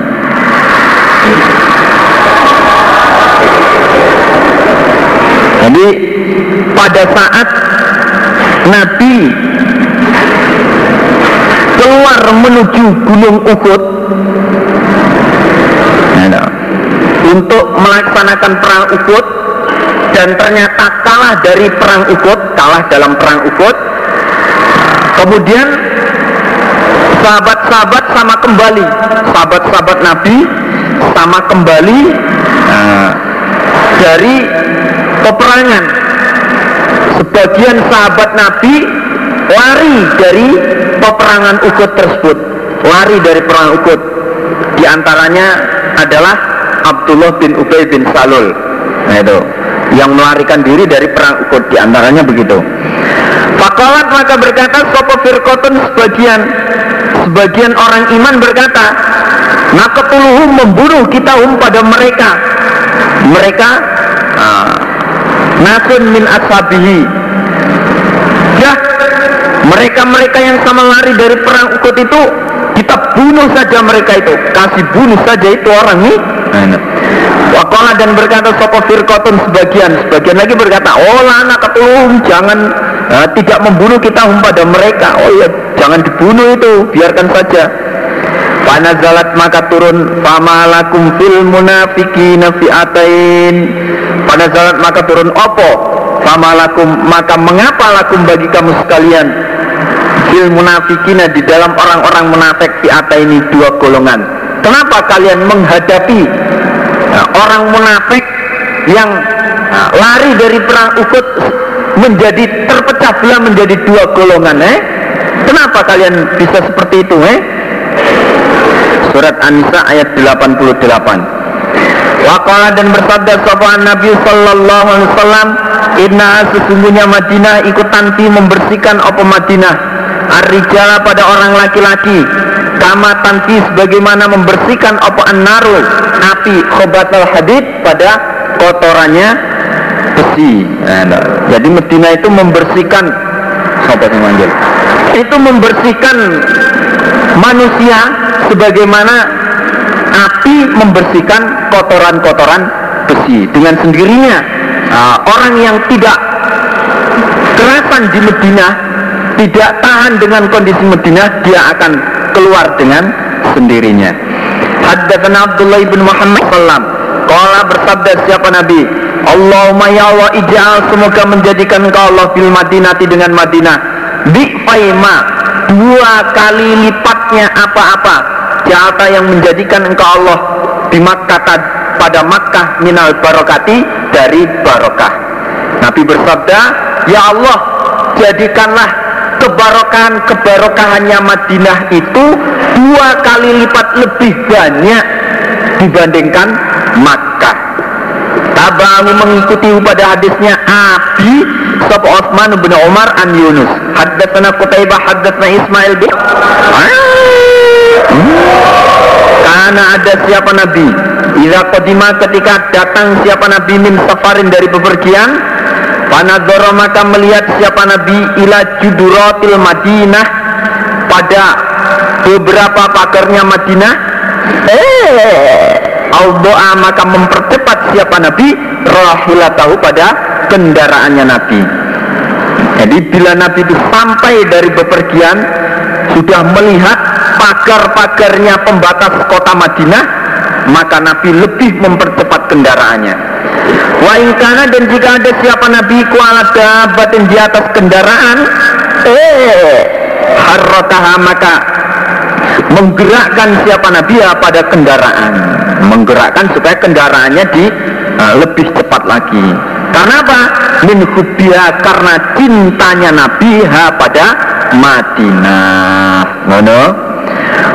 Jadi pada saat Nabi keluar menuju gunung Uhud nah, untuk melaksanakan perang Uhud dan ternyata kalah dari perang Uhud, kalah dalam perang Uhud. Kemudian sahabat-sahabat sama kembali, sahabat-sahabat Nabi sama kembali nah, dari peperangan. Sebagian sahabat Nabi lari dari peperangan Uhud tersebut, lari dari perang Uhud. Di antaranya adalah Abdullah bin Ubay bin Salul. Nah itu yang melarikan diri dari perang Uhud di antaranya begitu. Fakolat maka berkata Sopo firkotun sebagian Sebagian orang iman berkata Naketuluhum membunuh kita um pada mereka. Mereka uh, Nasun min ashabihi Mereka-mereka yang sama lari dari perang Uhud itu Kita bunuh saja mereka itu. Kasih bunuh saja itu orang ini. Wakola dan berkata sopo firkotun sebagian Sebagian lagi berkata Oh anak ketulung jangan uh, Tidak membunuh kita pada mereka. Oh iya jangan dibunuh itu Biarkan saja. Panazalat maka turun Fama lakum fil munafiki nafi'atain Panazalat maka turun Opo Fama lakum maka mengapa lakum bagi kamu sekalian Fil munafikina di dalam orang-orang munafik fi'ata ini dua golongan Kenapa kalian menghadapi nah, orang munafik yang nah, lari dari perang Uhud menjadi terpecah belah menjadi dua golongan eh? Kenapa kalian bisa seperti itu eh? Surat An-Nisa ayat 88 Waqala dan bersabda sahabat Nabi Sallallahu Alaihi Wasallam Inna sesungguhnya Madinah ikut tanti membersihkan apa Madinah? Ar-rijala pada orang laki-laki. Kama tanti sebagaimana membersihkan apa an-naru api khobatal hadid pada kotorannya besi. Nah, jadi Medina itu membersihkan sahabat yang manggil. Itu membersihkan manusia sebagaimana api membersihkan kotoran-kotoran besi dengan sendirinya uh, orang yang tidak kerasan di Medina tidak tahan dengan kondisi Medina dia akan keluar dengan sendirinya. Haddatsana Abdullah bin Muhammad sallam. Qala bersabda siapa Nabi? Allahumma ya Allah ij'al semoga menjadikan engkau Allah fil Madinati dengan Madinah di Faima dua kali lipatnya apa-apa jata yang menjadikan engkau Allah di Makkah pada Makkah minal barokati dari barokah Nabi bersabda ya Allah jadikanlah kebarokahan-kebarokahannya Madinah itu dua kali lipat lebih banyak dibandingkan Makkah. tabahu mengikuti pada hadisnya Abi Sapa Osman bin Umar an Yunus Haddatsana Qutaibah haddatsana Ismail bin Karena ada siapa Nabi? Iza kodima ketika datang siapa Nabi min safarin dari bepergian Panadoro maka melihat siapa Nabi ila juduratil Madinah pada beberapa pagarnya Madinah. Eh Aldoa maka mempercepat siapa Nabi rahilatahu pada kendaraannya Nabi. Jadi bila Nabi itu sampai dari bepergian sudah melihat pagar-pagarnya pembatas kota Madinah maka Nabi lebih mempercepat kendaraannya. Wa ingkana dan jika ada siapa Nabi kuala dabatin di atas kendaraan eh harrotaha maka menggerakkan siapa Nabi ya pada kendaraan. Menggerakkan supaya kendaraannya di uh, lebih cepat lagi. Karena apa? karena cintanya Nabi ha pada Madinah. Mana?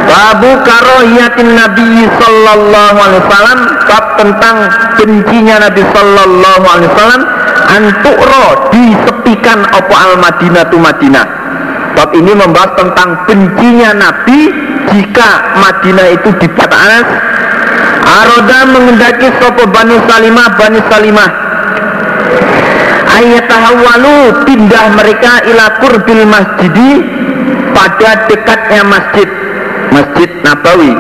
Babu karohiyatin Nabi Sallallahu Alaihi Wasallam Bab tentang bencinya Nabi Sallallahu Alaihi Wasallam Antukro disepikan apa al Madinah tu Madinah. Bab ini membahas tentang bencinya Nabi jika Madinah itu dibuat Anas. Aroda mengendaki sopo Bani Salimah Bani Salimah Ayatahawalu pindah mereka ila kurbil masjidi pada dekatnya masjid Masjid Nabawi.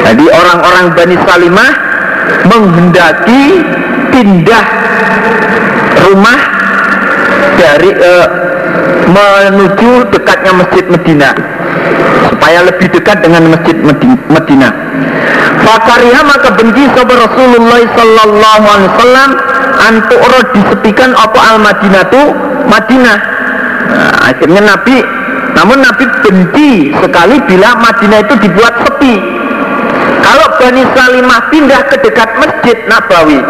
Jadi orang-orang Bani Salimah menghendaki pindah rumah dari uh, menuju dekatnya Masjid Medina supaya lebih dekat dengan Masjid Medina. Fakariha maka benci sahabat Rasulullah Sallallahu Alaihi Wasallam antu'ro disepikan apa al Madinah tu Madinah. Nah, akhirnya Nabi, namun Nabi benci sekali bila Madinah itu dibuat sepi. Kalau Bani Salimah pindah ke dekat Masjid Nabawi,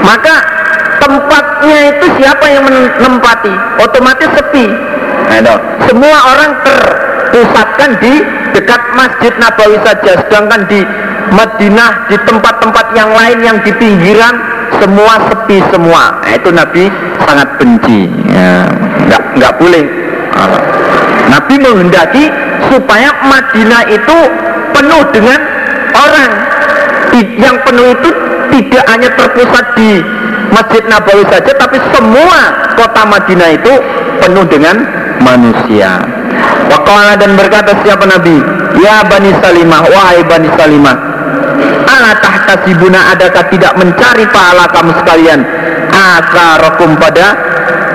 maka tempatnya itu siapa yang menempati? Otomatis sepi. Nah, semua orang terpusatkan di dekat Masjid Nabawi saja, sedangkan di Madinah di tempat-tempat yang lain yang di pinggiran semua sepi semua. Nah, itu Nabi sangat benci. Ya, nggak nggak boleh. Nabi menghendaki supaya Madinah itu penuh dengan orang. Yang penuh itu tidak hanya terpusat di Masjid Nabawi saja, tapi semua kota Madinah itu penuh dengan manusia. Wakala dan berkata siapa Nabi? Ya Bani Salimah, wahai Bani Salimah, ala tahtasibuna adakah tidak mencari pahala kamu sekalian? Akarakum pada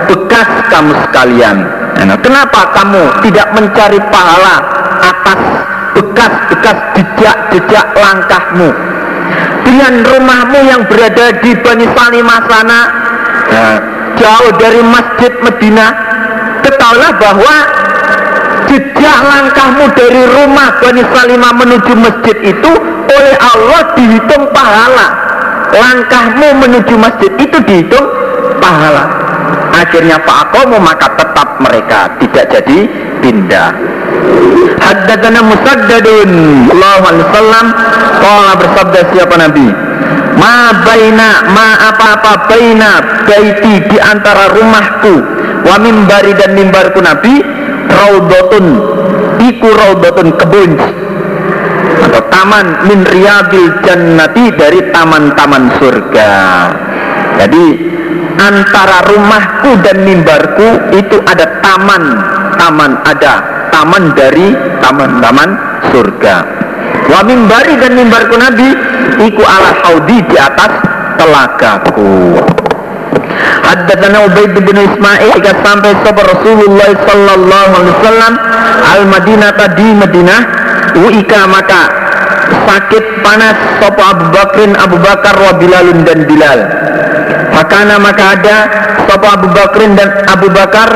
bekas kamu sekalian. Nah, kenapa kamu tidak mencari pahala atas bekas-bekas jejak-jejak langkahmu? Dengan rumahmu yang berada di Bani Salimah sana nah, jauh dari Masjid Medina ketahuilah bahwa jejak langkahmu dari rumah Bani Salimah menuju masjid itu oleh Allah dihitung pahala. Langkahmu menuju masjid itu dihitung pahala. Akhirnya Pak Akomo maka tetap mereka tidak jadi pindah. Haddatana Musaddadun alaihi wasallam. Kala bersabda siapa Nabi Ma baina ma apa-apa baina baiti di antara rumahku wa mimbari dan mimbarku Nabi raudotun iku raudotun kebun. Atau taman min riyabil jannati dari taman-taman surga. Jadi antara rumahku dan mimbarku itu ada taman. Taman ada taman dari taman-taman surga wa mimbari dan mimbarku nabi iku ala haudi di atas telagaku. Haddatsana Ubaid bin Ismail jika sampai sahabat Rasulullah sallallahu alaihi wasallam al Madinah tadi Madinah uika maka sakit panas sapa Abu Bakrin Abu Bakar wa Bilalun dan Bilal. Makana maka ada sapa Abu Bakrin dan Abu Bakar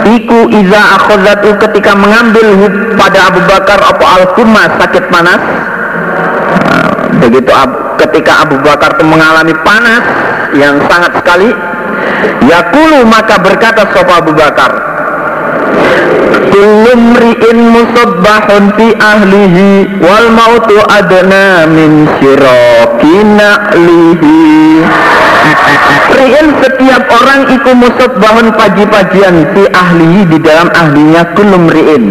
Iku iza akhadzatu ketika mengambil pada Abu Bakar apa al sakit panas? Begitu ketika Abu Bakar itu mengalami panas yang sangat sekali Yakulu maka berkata Sofa Abu Bakar Kullu mri'in musabbahun fi ahlihi wal mautu adna min syiraki na'lihi Ri'in setiap orang iku musabbahun pagi-pagian fi ahlihi di dalam ahlinya kullu mri'in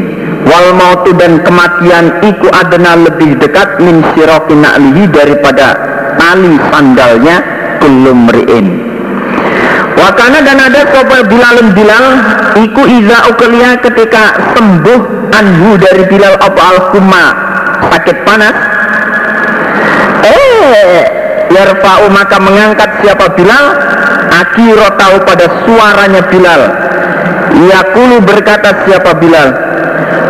wal mautu dan kematian iku adna lebih dekat min syiraki na'lihi daripada tali sandalnya kullu mri'in Wakana dan ada sopa Bilalun Bilal Iku iza ukelia ketika sembuh anhu dari Bilal apa al sakit panas. Eh Yarfa'u maka mengangkat siapa Bilal Akiro tahu pada suaranya Bilal. Yakulu berkata siapa Bilal?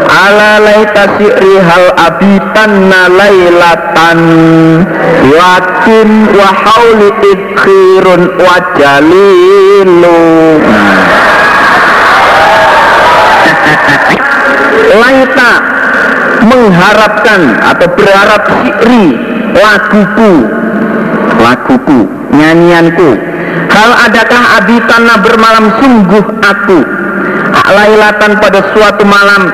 Ala laita si'ri hal abitanna laylatan wakin wa hauli idkhirun wa jalilu. <laughs> Laita mengharapkan atau berharap si'ri laguku laguku nyanyianku. Hal adakah abitanna bermalam sungguh aku? Lailatan pada suatu malam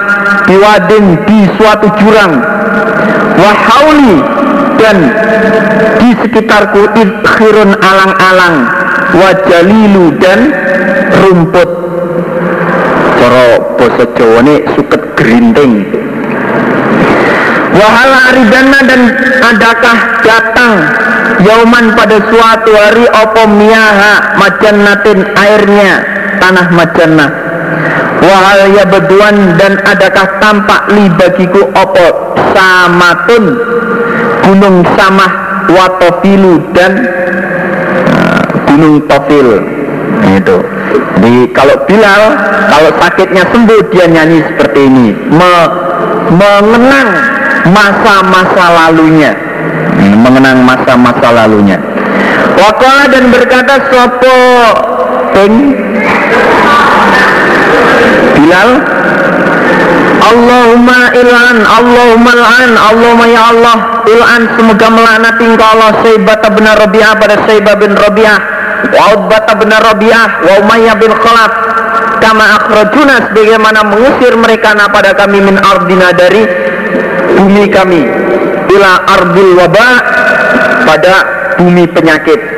biwadin di suatu jurang. Wahauli dan di sekitarku idkhirun alang-alang. Wajalilu dan rumput. Basa Jawa ini suket gerinting wahala aridana dan adakah datang yauman pada suatu hari opo miyaha majannatin airnya tanah majannah. Wahal ya beduan dan adakah tampak li bagiku opo samatun gunung samah watofilu dan uh, gunung tofil. Itu. Di kalau Bilal kalau sakitnya sembuh dia nyanyi seperti ini. Me, mengenang masa-masa lalunya. Hmm, mengenang masa-masa lalunya. Wakola dan berkata sopo peng Bilal Allahumma il'an Allahumma il'an Allahumma ya Allah il'an semoga melaknati engkau Allah Saibata bin Rabi'ah pada Saibah bin Rabi'ah wa Utbata bin Rabi'ah wa Umayyah bin Khalaf kama akhrajuna sebagaimana mengusir mereka pada kami min ardina dari bumi kami ila ardil waba pada bumi penyakit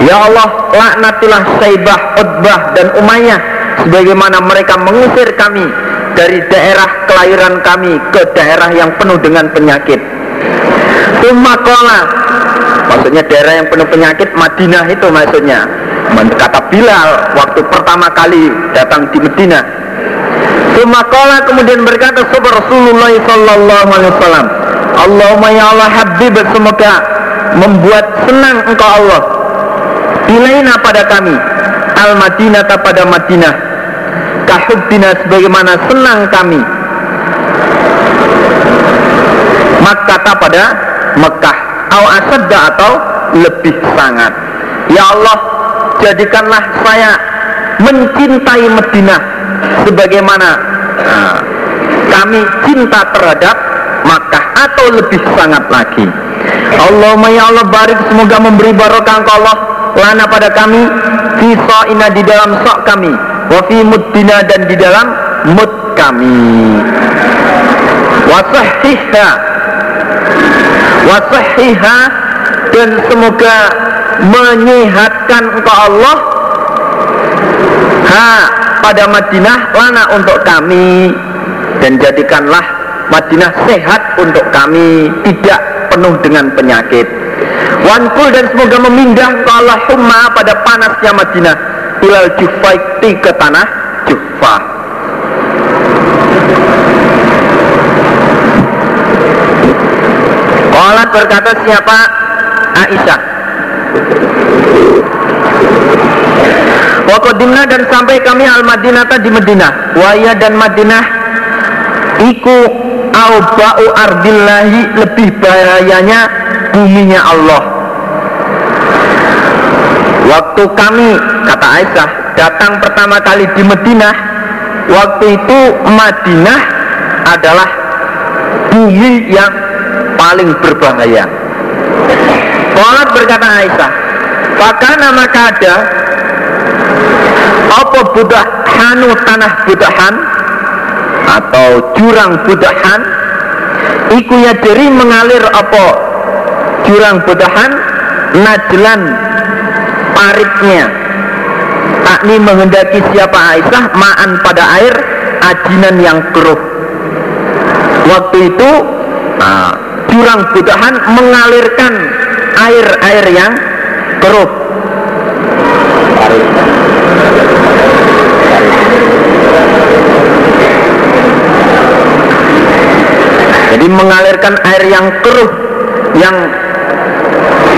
Ya Allah laknatilah Saibah, Utbah dan Umayyah sebagaimana mereka mengusir kami dari daerah kelahiran kami ke daerah yang penuh dengan penyakit. Tumakola, maksudnya daerah yang penuh penyakit Madinah itu maksudnya. Kata Bilal waktu pertama kali datang di Madinah. Tumakola kemudian berkata Sobat Rasulullah Sallallahu Alaihi Wasallam. Allahumma ya Allah Habib semoga membuat senang engkau Allah. Ilaina pada kami al Madinah pada Madinah kahubbina sebagaimana senang kami Makkah pada Mekah au asadda atau lebih sangat Ya Allah jadikanlah saya mencintai Madinah sebagaimana nah, kami cinta terhadap Makkah atau lebih sangat lagi. Allahumma ya Allah barik semoga memberi barokah engkau Allah lana pada kami Kisah ina di dalam sok kami Wafi muddina dan di dalam mud kami. Wasahihha wasahihha dan semoga menyehatkan engkau Allah. Ha pada Madinah lana untuk kami. Dan jadikanlah Madinah sehat untuk kami tidak penuh dengan penyakit. Wankul dan semoga memindah engkau Allah humma pada panasnya Madinah. Ilal jufaiti ke tanah jufa Qalat berkata siapa? Aisyah Wakodimna dan sampai kami al Madinah di Madinah Waya dan Madinah Iku Auba'u ardillahi lebih bahayanya buminya Allah Waktu kami, kata Aisyah, datang pertama kali di Madinah, waktu itu Madinah adalah bumi yang paling berbahaya. Sholat berkata Aisyah, maka ada apa hanu tanah budahan? Atau jurang budahan? Iku ya dari mengalir apa jurang budahan? Najlan paritnya takni menghendaki siapa Aisyah ma'an pada air ajinan yang keruh. Waktu itu nah, jurang budahan mengalirkan air-air yang keruh jadi mengalirkan air yang keruh yang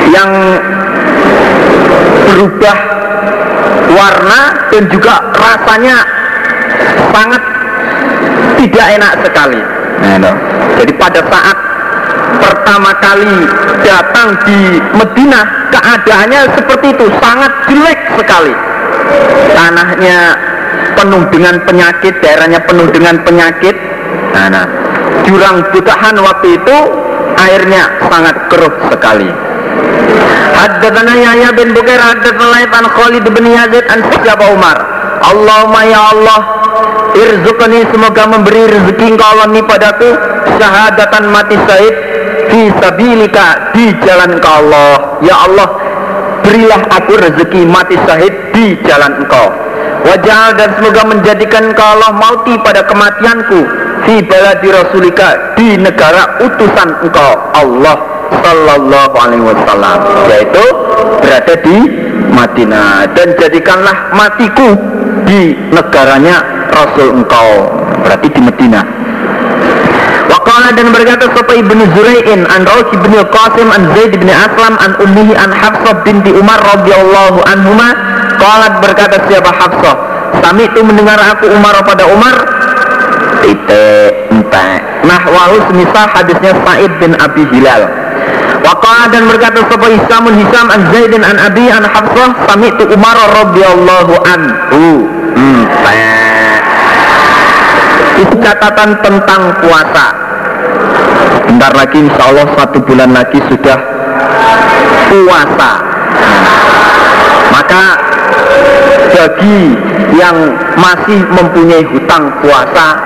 yang berubah warna dan juga rasanya sangat tidak enak sekali. Nah, jadi pada saat pertama kali datang di Medina keadaannya seperti itu sangat jelek sekali. Tanahnya penuh dengan penyakit daerahnya penuh dengan penyakit. Nah, nah jurang butahan waktu itu airnya sangat keruh sekali. Haddatsana Yahya bin Bukair haddatsana an Khalid bin Yazid an Syabu Umar. Allahumma ya Allah irzuqni semoga memberi rezeki engkau Allah ini padaku syahadatan mati syahid fi sabilika di jalan engkau Allah. Ya Allah berilah aku rezeki mati syahid di jalan engkau wajah dan semoga menjadikan engkau Allah mauti pada kematianku. Fi baladi rasulika di negara utusan engkau Allah sallallahu alaihi wasallam yaitu berada di Madinah. Dan jadikanlah matiku di negaranya Rasul engkau berarti di Madinah. Waqala dan berkata sapa ibnu Zurai'in an Rawh ibnu Qasim an Zaid bin Aslam an ummihi an Hafsah binti Umar radhiyallahu anhuma qalat berkata siapa Hafsah Sami itu mendengar aku Umar pada Umar? Ite empat. Nah wahu semisal hadisnya Sa'id bin Abi Hilal. Waqala dan berkata sapa Hisamun Hisam an Zaid an Abi an Hafsah Sami itu Umar radhiyallahu anhu. Empat. Itu catatan tentang puasa. Bentar lagi insya Allah satu bulan lagi sudah puasa. Maka bagi yang masih mempunyai hutang puasa.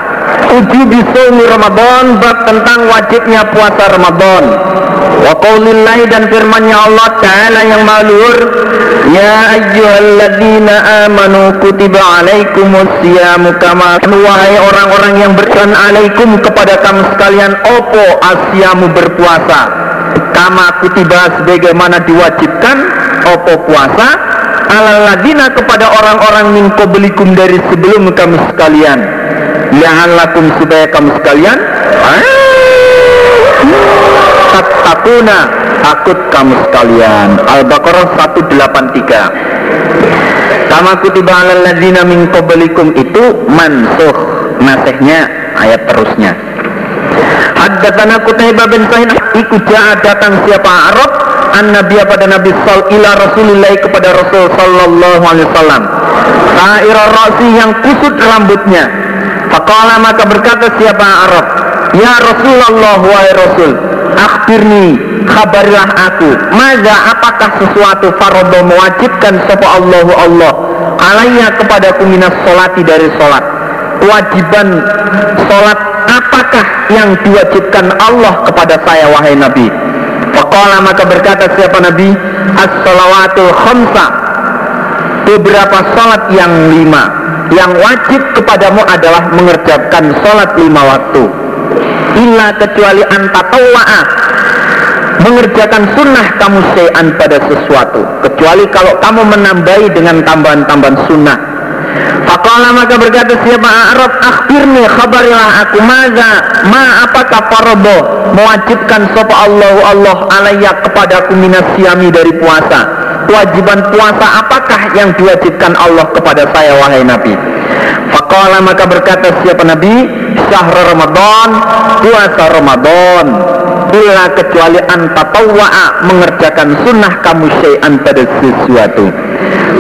Uji bisumi Ramadan bab tentang wajibnya puasa Ramadan. Wa qawlillahi dan firmannya Allah Ta'ala yang malur Ya ayyuhalladzina amanu kutiba alaikumus siyamu kama Wahai orang-orang yang berkenan alaikum kepada kamu sekalian Opo asyamu berpuasa? Kama kutiba sebagaimana diwajibkan Opo puasa Alaladina kepada orang-orang min belikum dari sebelum kamu sekalian. Lakum supaya kamu sekalian. Takuna takut kamu sekalian. Al-Baqarah 183 Kama kutiba alal ladzina min qablikum itu mansuh nasihnya ayat terusnya. Haddatsana Qutaibah bin Sa'id ikut datang siapa Arab an Nabi pada Nabi Sal ila Rasulullah kepada Rasul sallallahu alaihi wasallam. Sa'ira rasi yang kusut rambutnya. Faqala maka berkata siapa Arab, "Ya Rasulullah wahai Rasul, akhbirni khabarilah aku. Maza apakah sesuatu farodo mewajibkan sapa Allahu Allah? Alaiya kepadaku minas solati dari solat kewajiban solat apakah yang diwajibkan Allah kepada saya wahai Nabi Faqala maka berkata siapa Nabi As-salawatul khamsa. Beberapa salat yang lima. Yang wajib kepadamu adalah mengerjakan salat lima waktu. Illa kecuali antatawa'ah Mengerjakan sunnah kamu se'an pada sesuatu. Kecuali kalau kamu menambahi dengan tambahan-tambahan sunnah Faqala maka berkata siapa Arab akhbirni khabarilah aku. Maza ma apakah farado mewajibkan sapa Allah Allah alaiya minas siami dari puasa? Kewajiban puasa apakah yang diwajibkan Allah kepada saya wahai Nabi? Faqala maka berkata siapa Nabi syahr Ramadan puasa Ramadan. Bila kecuali antatawwa'a mengerjakan sunnah kamu syai'an pada sesuatu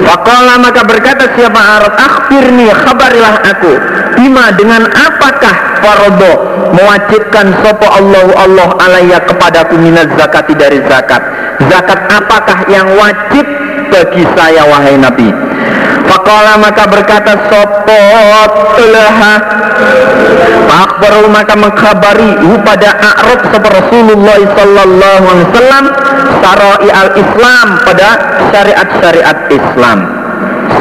Faqala maka berkata siapa Arab akhbirni khabarilah aku. Bima dengan apakah farodo mewajibkan sopo Allah Allah alaiya kepadaku minat zakati dari zakat? Zakat apakah yang wajib bagi saya wahai Nabi Fakola maka berkata sopot telaha Akbaru maka mengkhabari pada A'rab seperti Rasulullah sallallahu alaihi wasallam sarai al-Islam pada syariat-syariat Islam.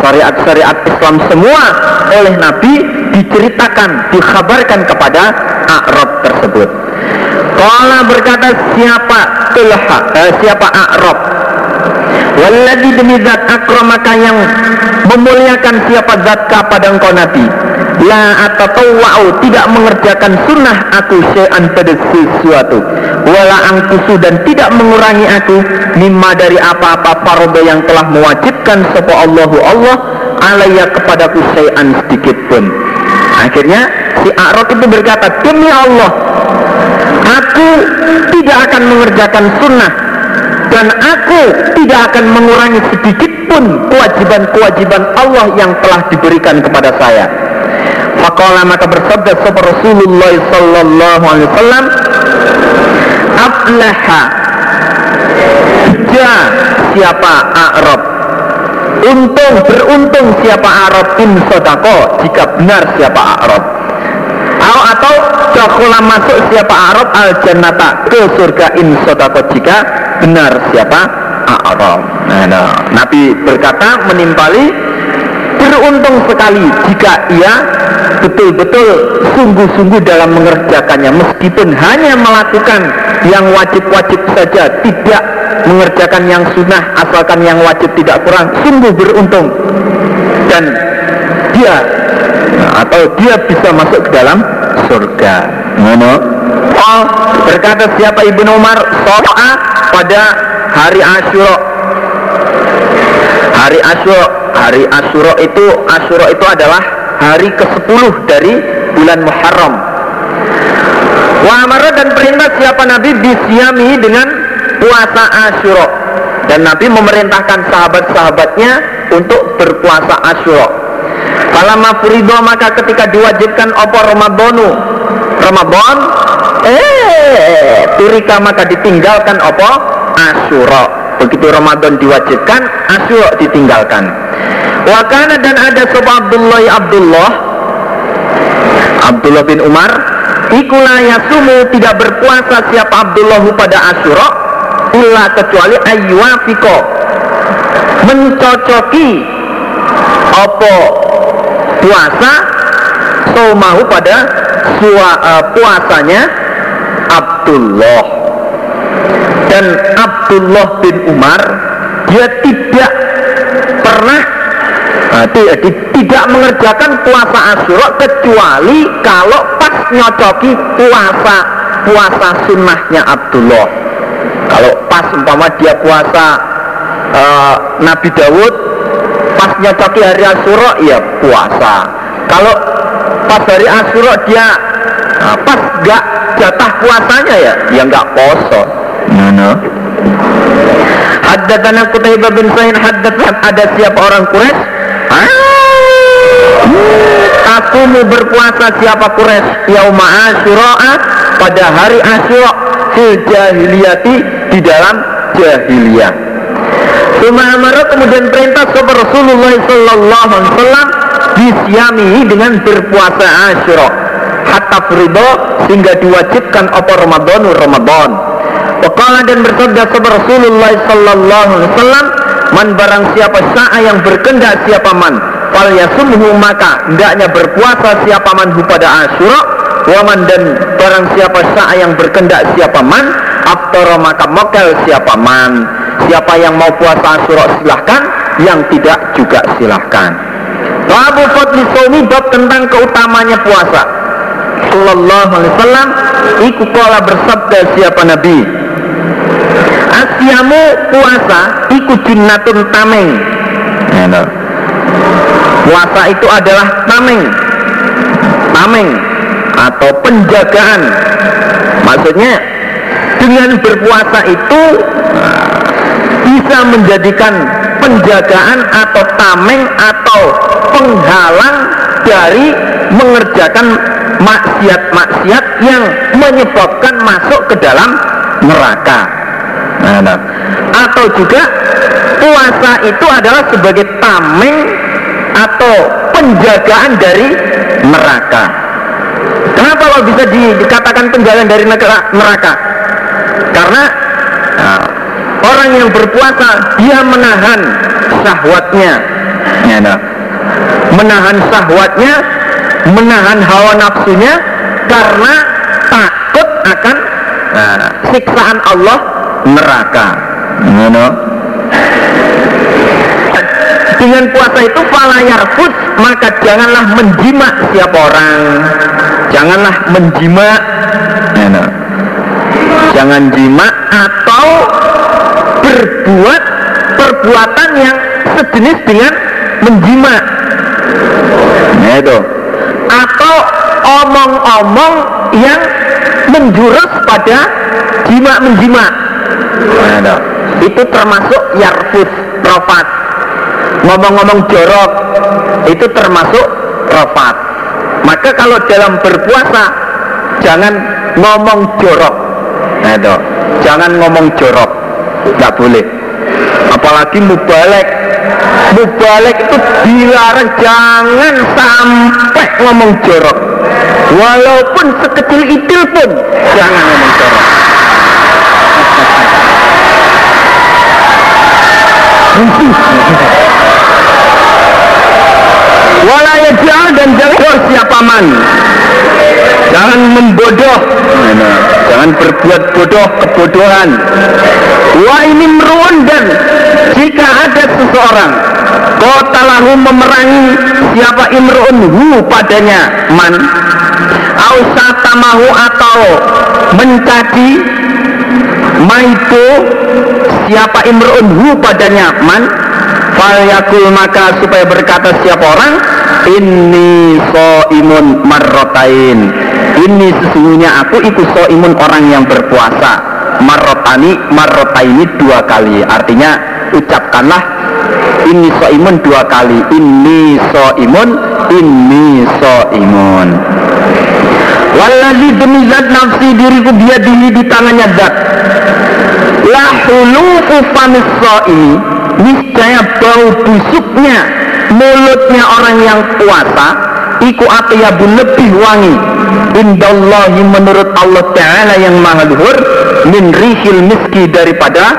Syariat-syariat Islam semua oleh Nabi diceritakan, dikhabarkan kepada A'rab tersebut. Kala berkata siapa Tulha, eh, siapa A'rab Walladhi demi zat akramaka yang memuliakan siapa zat pada engkau Nabi. La atatawwa'u tidak mengerjakan sunnah aku syai'an pada sesuatu. Wala angkusu dan tidak mengurangi aku Mimma dari apa-apa paroba yang telah mewajibkan Sopo Allahu Allah Alaya kepadaku syai'an sedikit pun. Akhirnya si A'rab itu berkata Demi Allah Aku tidak akan mengerjakan sunnah dan aku tidak akan mengurangi sedikit pun kewajiban-kewajiban Allah yang telah diberikan kepada saya. Faqala maka bersabda sahabat Rasulullah sallallahu alaihi wasallam Aflaha Ja siapa Arab? Untung beruntung siapa Arab? In sodako jika benar siapa Arab. Atau atau dakhala masuk siapa Arab al jannata ke surga in sodako jika benar siapa Arab. Nah, nah, Nabi berkata menimpali beruntung sekali jika ia betul-betul sungguh-sungguh dalam mengerjakannya meskipun hanya melakukan yang wajib-wajib saja tidak mengerjakan yang sunnah asalkan yang wajib tidak kurang sungguh beruntung dan dia atau dia bisa masuk ke dalam surga. Mana? Oh, berkata siapa Ibnu Umar so'a pada hari Asyura. Hari Asyura, hari Asyura itu Asyura itu adalah hari ke-10 dari bulan Muharram. Wa amara dan perintah siapa Nabi bisyami dengan puasa Asyura dan Nabi memerintahkan sahabat-sahabatnya untuk berpuasa Asyura Falamma furido maka ketika diwajibkan opo Ramadhanu Ramadan? Eh turika maka ditinggalkan opo Asyura. Begitu Ramadan diwajibkan Asyura ditinggalkan. Wakana dan ada sopa Abdullah Abdullah. Abdullah bin Umar Ikulah yasumu tidak berpuasa siapa Abdullah pada Asyura Illa kecuali ayyuafiko Mencocoki Apa? Puasa somahu pada uh, puasanya Abdullah. Dan Abdullah bin Umar dia tidak pernah uh, tidak mengerjakan puasa Asyura kecuali kalau pas nyocoki puasa puasa sunnahnya Abdullah. Kalau pas umpama dia puasa uh, Nabi Dawud pas nyocoki hari Asyura ya puasa. Kalau pas hari Asyura dia nah, pas gak jatah puasanya ya? Ya nggak poso. No no Haddatana Qutaibah bin Sa'id haddat ada siapa orang Quraisy? Aku mau berpuasa siapa Quraisy? Yauma Asyura pada hari Asyura fil jahiliyati di dalam jahiliyah. Suma amara kemudian perintah kepada Rasulullah Sallallahu Alaihi Wasallam disyami dengan berpuasa Asyura hatta furido sehingga diwajibkan apa Ramadan Ramadan. Wakala dan bersabda kepada Rasulullah Sallallahu Alaihi Wasallam man barang siapa sa'a yang berkendak siapa man fal yasumhu maka hendaknya berpuasa siapa man pada Asyura waman dan barang siapa sa'a yang berkendak siapa man aftara maka mokel siapa man Siapa yang mau puasa Asyura silahkan, yang tidak juga silahkan. Babu Fadli Somi bab tentang keutamanya puasa. Sallallahu alaihi wasallam iku kala bersabda siapa Nabi. Asyamu puasa iku jinnatun tameng. Puasa itu adalah tameng. Tameng atau penjagaan. Maksudnya dengan berpuasa itu bisa menjadikan penjagaan atau tameng atau penghalang dari mengerjakan maksiat-maksiat yang menyebabkan masuk ke dalam neraka. Nah, nah. Atau juga puasa itu adalah sebagai tameng atau penjagaan dari neraka. Kenapa kalau bisa di, dikatakan penjagaan dari neraka? Karena nah, orang yang berpuasa dia menahan syahwatnya, ya, nah. menahan syahwatnya, menahan hawa nafsunya karena takut akan nah, siksaan Allah neraka. Know? dengan puasa itu falayar food maka janganlah menjima siapa orang janganlah menjima know. jangan jima berbuat perbuatan yang sejenis dengan menjima. Nah itu. Atau omong-omong yang menjurus pada jima menjima. Nah, itu. Termasuk yarfus profat ngomong-ngomong jorok itu termasuk profat maka kalau dalam berpuasa jangan ngomong jorok. Nah itu. Jangan ngomong jorok nggak boleh. Apalagi mubalek. Mubalek itu dilarang jangan sampai ngomong jorok. Walaupun sekecil itu pun jangan ngomong jorok. Walaya dan jangan siapa man? Jangan membodoh Jangan berbuat bodoh kebodohan. Wa ini meruan dan Jika ada seseorang Kota lahu memerangi Siapa imru'un hu padanya Man. Ausatamahu atau Mencaci Maitu Siapa imru'un hu padanya Man. Falyakul maka supaya berkata siapa orang Ini so imun marrotain Ini sesungguhnya aku ikut so imun orang yang berpuasa. Marrotani marrotaini dua kali. Artinya ucapkanlah Ini so imun dua kali. Ini so imun Ini so imun Waladhi demi zat nafsi diriku biadihi di tangannya zat. Lahulu ufamis so ini niscaya bau busuknya mulutnya orang yang puasa iku atyabu lebih wangi indallahi menurut Allah Ta'ala yang maha luhur min rihil miski daripada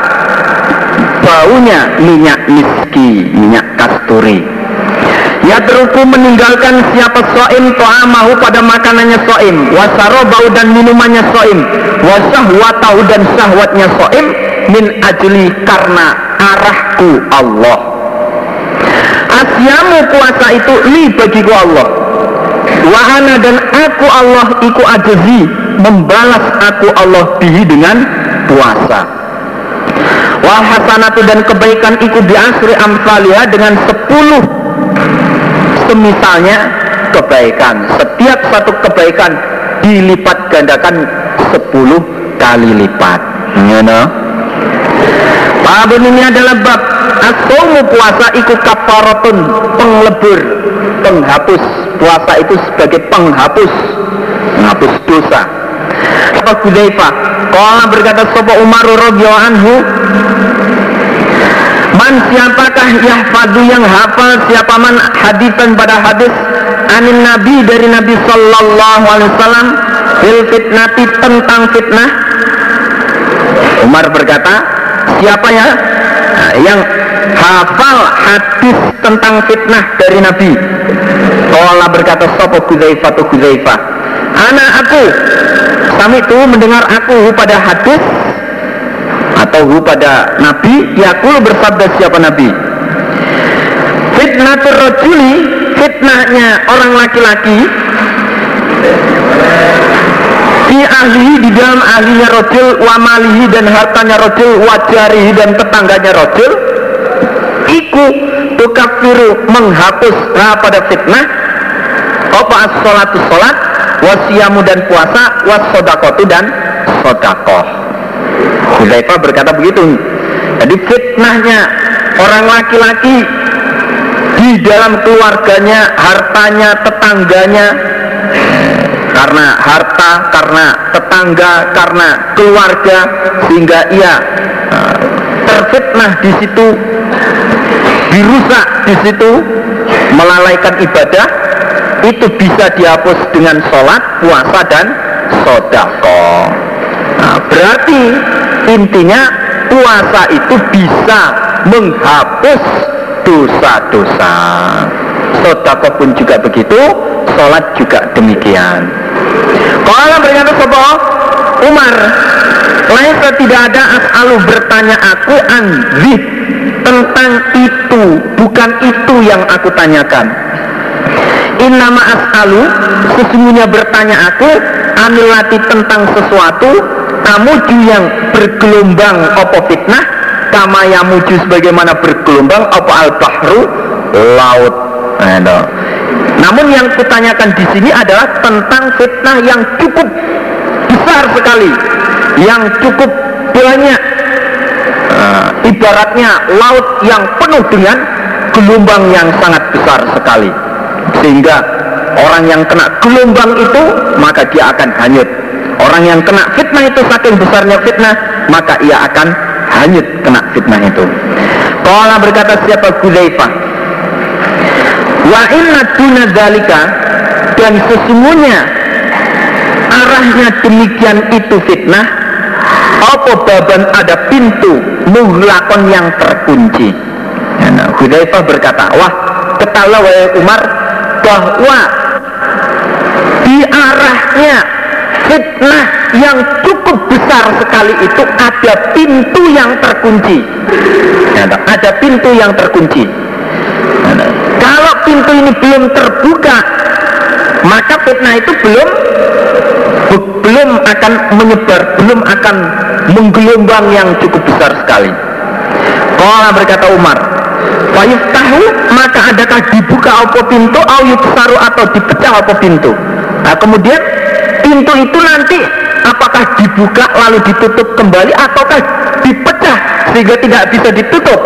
baunya minyak miski minyak kasturi. Ya teruku meninggalkan siapa soim to'amahu pada makanannya soim Wasarobau dan minumannya soim Wasahwatahu dan sahwatnya soim Min ajli karena arahku Allah. Asyamu puasa itu li bagiku Allah Wahana dan aku Allah iku ajzi Membalas aku Allah bihi dengan puasa. Wah hasanatu dan kebaikan iku asri amsalia dengan sepuluh Semisalnya kebaikan. Setiap satu kebaikan dilipat gandakan sepuluh kali lipat. You know? Babun ini adalah bab Asomu puasa itu kafaratun Penglebur Penghapus. Puasa itu sebagai penghapus Menghapus dosa. Apa Hudzaifah? Kala berkata Sopo Umar radhiyallahu anhu Man siapakah yahfadu yang hafal Siapa man hadisan pada hadis Anin Nabi dari Nabi Sallallahu Alaihi Wasallam Fil fitnati tentang fitnah? Umar berkata siapa ya yang hafal hadis tentang fitnah dari Nabi. Allah berkata sopo Huzaifah tu Huzaifah anak aku. Kami itu mendengar aku pada hadis atau hu pada Nabi aku bersabda siapa Nabi. Fitnah rojuli fitnahnya orang laki-laki fi ahlihi di dalam ahlinya rojul wamalihi dan hartanya rojul wajarihi dan tetangganya rojul iku tukafiru menghapus pada fitnah. Apa as sholatu sholat wasiyamu dan puasa was sodakotu dan sodakoh Hudaifah berkata begitu. Jadi fitnahnya orang laki-laki di dalam keluarganya hartanya tetangganya karena harta, karena tetangga, karena keluarga sehingga ia uh, terfitnah di situ dirusak di situ melalaikan ibadah itu bisa dihapus dengan sholat, puasa dan sodako. Nah, berarti intinya puasa itu bisa menghapus dosa-dosa. Sodako pun juga begitu, sholat juga demikian. Kalau berkata sopo Umar, lain tidak ada as'alu bertanya aku anzid tentang itu, bukan itu yang aku tanyakan. Innama as'alu, sesungguhnya bertanya aku, anilati tentang sesuatu, kamu yang bergelombang opo fitnah, kama yamuju sebagaimana bergelombang opo al-bahru, laut. Nah, namun yang kutanyakan di sini adalah tentang fitnah yang cukup besar sekali, yang cukup banyak. Uh, ibaratnya laut yang penuh dengan gelombang yang sangat besar sekali, sehingga orang yang kena gelombang itu maka dia akan hanyut. Orang yang kena fitnah itu saking besarnya fitnah maka ia akan hanyut kena fitnah itu. Kalau berkata siapa Gulaifah Wa inna dan sesungguhnya arahnya demikian itu fitnah apa baban ada pintu muhlakon yang terkunci? Ya, nah, berkata wah ketahuilah wahai Umar bahwa di arahnya fitnah yang cukup besar sekali itu ada pintu yang terkunci. Ya, nah, ada pintu yang terkunci pintu ini belum terbuka maka fitnah itu belum belum akan menyebar belum akan menggelombang yang cukup besar sekali. Kalau berkata Umar Fayuf tahu maka adakah dibuka apa pintu Auyuk saru atau dipecah apa pintu? Nah kemudian pintu itu nanti apakah dibuka lalu ditutup kembali ataukah dipecah sehingga tidak bisa ditutup?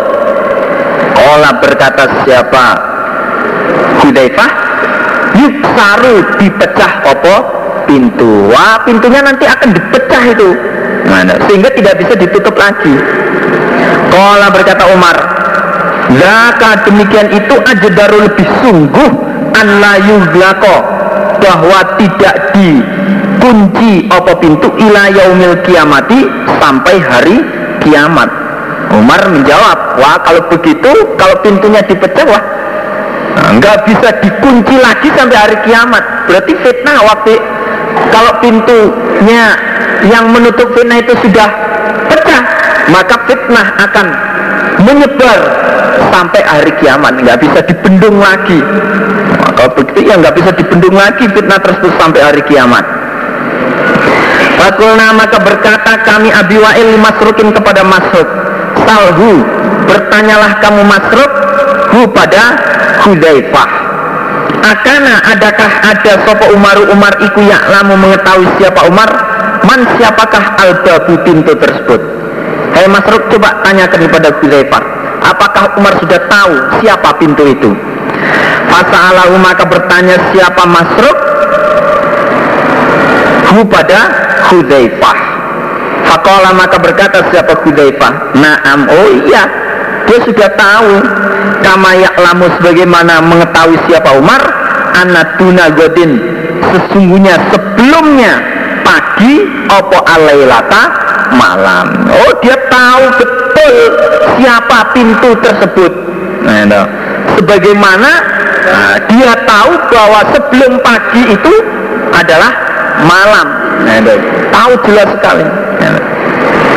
Olah berkata siapa Hudaifah Yuksaru dipecah apa? Pintu. Wah pintunya nanti akan dipecah itu. Nah, Sehingga tidak bisa ditutup lagi. Kala berkata Umar Zaka demikian itu aja baru lebih sungguh An la Bahwa tidak dikunci apa pintu ila yaumil kiamati Sampai hari kiamat. Umar menjawab Wah kalau begitu Kalau pintunya dipecah wah nggak bisa dikunci lagi sampai hari kiamat. Berarti fitnah waktu kalau pintunya yang menutup fitnah itu sudah pecah maka fitnah akan menyebar sampai hari kiamat. Nggak bisa dibendung lagi. Maka begitu ya nggak bisa dibendung lagi fitnah tersebut sampai hari kiamat. Fakulna maka berkata kami Abi Wa'il masrukin kepada Masruk Salhu bertanyalah kamu Masruk hu pada Hudzaifah Akana adakah ada sopo Umaru Umar iku lamu mengetahui siapa Umar? Man siapakah al-babu pintu tersebut? Hei Masruk coba tanyakan kepada Hudzaifah Apakah Umar sudah tahu siapa pintu itu? Fasa'alahu maka bertanya siapa Masruk Hu pada Hudzaifah Fakola maka berkata siapa Hudzaifah Naam oh iya dia sudah tahu kama ya'lamu sebagaimana mengetahui siapa Umar. Anaduna godin sesungguhnya sebelumnya pagi opo alailata malam. Oh dia tahu betul siapa pintu tersebut. Nah, itu. sebagaimana nah, dia tahu bahwa sebelum pagi itu adalah malam. Nah, itu. tahu jelas sekali. Nah,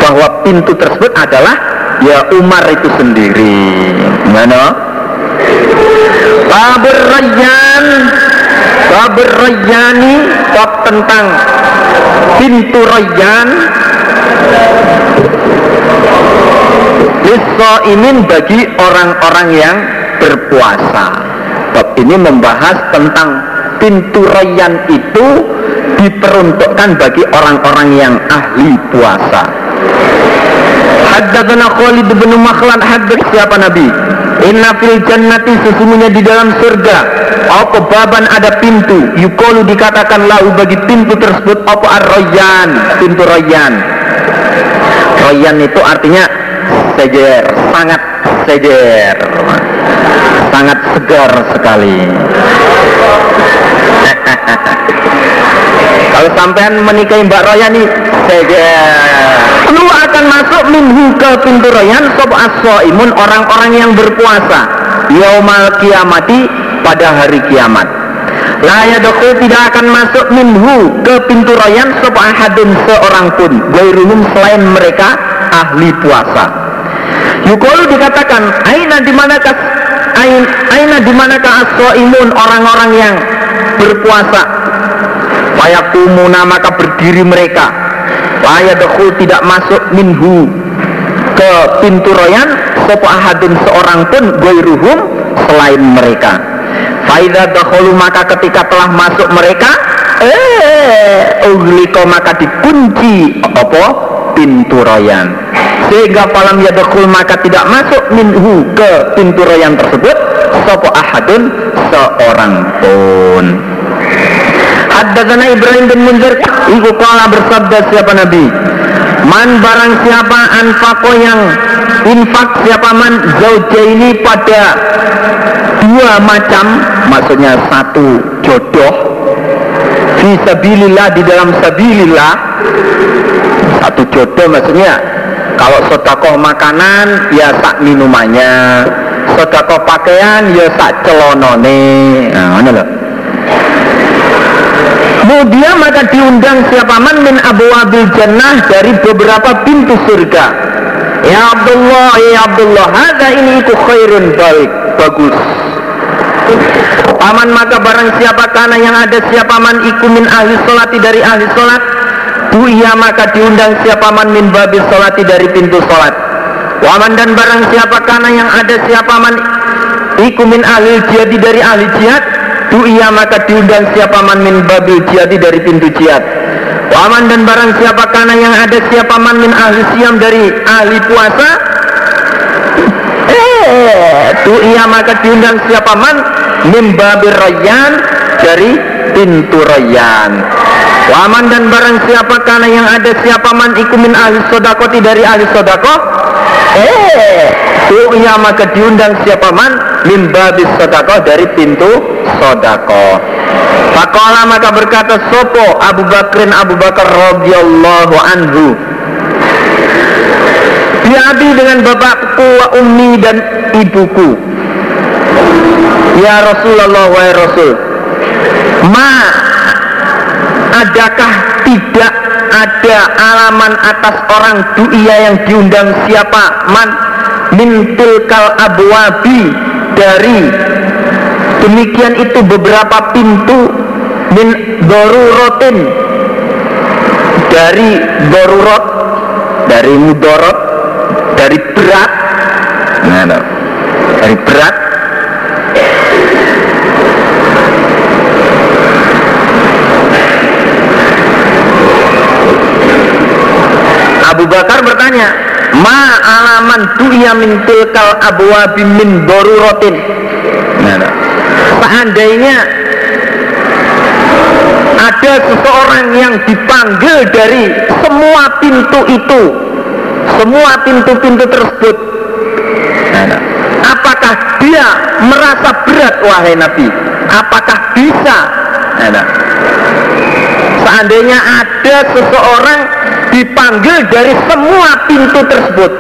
bahwa pintu tersebut adalah ya Umar itu sendiri. Mana? Babur Rayyan. Babur Rayyani bab tentang pintu Rayyan. Imin bagi orang-orang yang berpuasa. Bab ini membahas tentang pintu Rayyan itu diperuntukkan bagi orang-orang yang ahli puasa Haddatsana Khalid bin Makhlad hadits siapa Nabi? Inna fil jannati sesungguhnya di dalam surga. Apa baban ada pintu? Yukolu dikatakan lahu bagi pintu tersebut apa ar-royan pintu royan royan itu artinya seger sangat seger. Sangat segar sekali <laughs> kalau sampean menikahi Mbak Royani seger lu akan masuk minhu ke pintu royan sob imun orang-orang yang berpuasa yaumal kiamati pada hari kiamat. Layadokul tidak akan masuk minhu ke pintu royan sob ahadun seorang pun gairuhum selain mereka ahli puasa. Yukol dikatakan aina di manakah aina di manakah imun orang-orang yang berpuasa Wayakumuna maka berdiri mereka. Wayadkhul tidak masuk minhu ke pintu royan sopo ahadun seorang pun goiruhum selain mereka. Faida dakhulu maka ketika telah masuk mereka eh ugliko maka dikunci apa? Pintu royan. Sehingga falam yadkhul maka tidak masuk minhu ke pintu royan tersebut sopo ahadun seorang pun Haddatsana Ibrahim bin Munzir Iku kala bersabda siapa Nabi? Man barang siapa anfako yang infak siapa man ini pada dua macam maksudnya satu jodoh fi sabilillah di dalam sabilillah satu jodoh maksudnya kalau sodakoh makanan ya sak minumannya sodakoh pakaian ya sak celonone. Nah mana loh Kemudian maka diundang siapa man min abu abil jannah dari beberapa pintu surga. Ya Abdullah, ya Abdullah, ada ini itu khairun baik, bagus. Paman maka barang siapa karena yang ada siapa man ikumin ahli solati dari ahli solat Buia maka diundang siapa man min babi solati dari pintu solat Waman dan barang siapa karena yang ada siapa man ikumin ahli jihadi dari ahli jihad Du'ia maka diundang siapa man min babil jihadi dari pintu jihad. Waman dan barang siapa karena yang ada siapa man min ahli siam dari ahli puasa. Eh, du'ia maka diundang siapa man min babil rayan dari pintu rayan Waman dan barang siapa karena yang ada siapa man ikumin ahli sodakoti dari ahli sodako? Eh, du'ia maka diundang siapa man? Mimbabis sodakoh dari pintu sodakoh Fakola maka berkata Sopo Abu Bakrin Abu Bakar radhiyallahu anhu? Biabi dengan bapakku wa ummi dan ibuku. Ya Rasulullah wa Rasul Ma Adakah tidak ada alaman atas orang duia yang diundang siapa? Man min tilkal abwabi dari demikian itu beberapa pintu min darurotin dari darurot dari mudorot dari berat nah, dari berat Abu Bakar bertanya ma alaman dunia min tilkal abwa min nah, nah. seandainya ada seseorang yang dipanggil dari semua pintu itu semua pintu-pintu tersebut nah, apakah dia merasa berat wahai Nabi? Apakah bisa? Seandainya ada seseorang dipanggil dari semua pintu tersebut.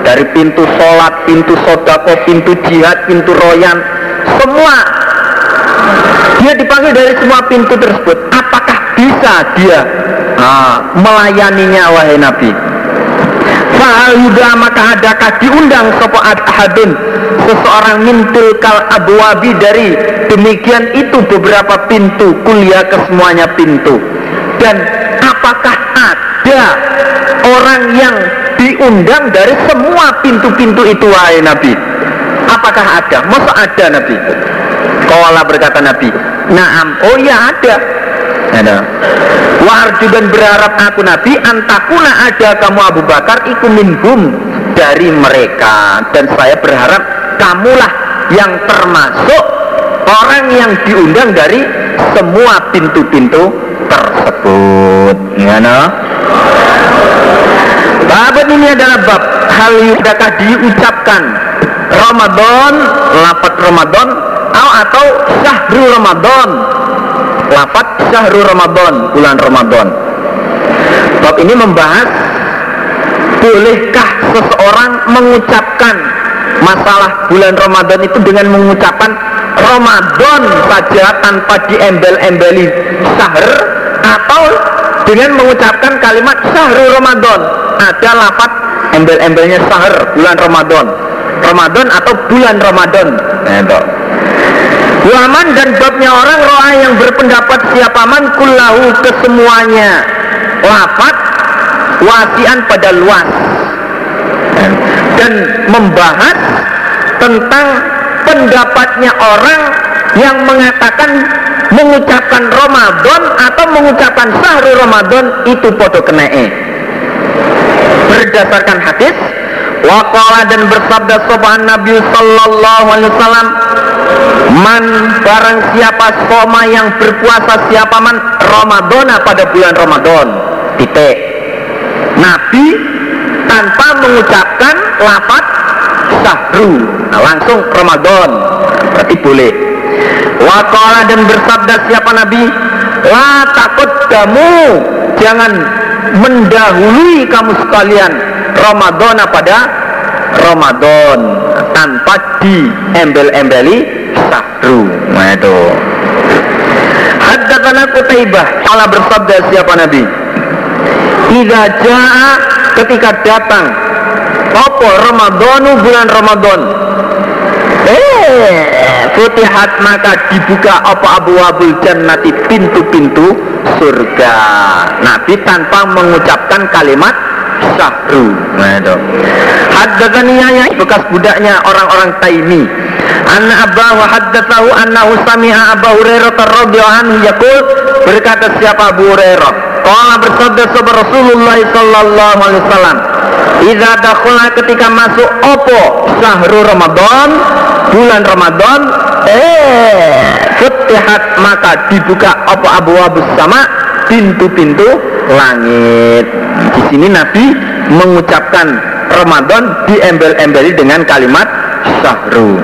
Dari pintu sholat, pintu sodako, pintu jihad, pintu royan semua. Dia dipanggil dari semua pintu tersebut. Apakah bisa dia nah, melayaninya wahai Nabi? Fahal yuda maka adakah diundang sopo ahadun? Seseorang mintul kal abwabi dari demikian itu beberapa pintu kuliah ke semuanya pintu. Dan apakah ada orang yang diundang dari semua pintu-pintu itu wahai Nabi. Apakah ada? masa ada Nabi? Kala berkata Nabi Naam, oh ya ada. Ada. Warju dan berharap aku Nabi Antakuna ada kamu Abu Bakar Iku minhum dari mereka. Dan saya berharap kamulah yang termasuk Orang yang diundang dari semua pintu-pintu tersebut Ya no? Bab ini adalah bab hal yudakah diucapkan Ramadan lafat Ramadan atau syahru Ramadan lafat syahru Ramadan bulan Ramadan bab ini membahas bolehkah seseorang mengucapkan masalah bulan Ramadan itu dengan mengucapkan Ramadan saja tanpa diembel-embeli syahr atau dengan mengucapkan kalimat sahru Ramadan. Ada lafat embel-embelnya sahur bulan Ramadan. Ramadan atau bulan Ramadan. Nah, Waman dan babnya orang roa yang berpendapat siapa man kullahu kesemuanya. Lafat wasian pada luas. Dan membahas tentang pendapatnya orang yang mengatakan mengucapkan Ramadan atau mengucapkan sahru Ramadan itu podo kenee berdasarkan hadis Waqala dan bersabda sopan Nabi Sallallahu Alaihi Wasallam Man barang siapa soma yang berpuasa siapa man Ramadana pada bulan Ramadan. Titik. Nabi tanpa mengucapkan lafat sahru. Nah, Langsung Ramadan. Berarti boleh Waqala dan bersabda siapa Nabi? La takut kamu Jangan mendahului kamu sekalian Ramadan pada Ramadan tanpa diembel-embeli sahru. Nah itu. Haddatsana Qutaibah. Allah bersabda siapa Nabi? Idza jaa ketika datang apa Ramadanu bulan Ramadan Eh, futihat maka dibuka apa abu abul jannati pintu-pintu surga. Nabi tanpa mengucapkan kalimat sahru. Nah itu. Bekas budaknya orang-orang Taimi. Anna wa haddatsahu annahu sami'a Abu Hurairah radhiyallahu anhu yaqul berkata siapa Abu Hurairah? Qala bersabda sahabat Rasulullah sallallahu alaihi wasallam Idza dakhala ketika masuk opo sahru Ramadan bulan Ramadan eh futihat maka dibuka apa abu abu sama pintu-pintu langit. Di sini Nabi mengucapkan Ramadan diembel-embeli dengan kalimat sahru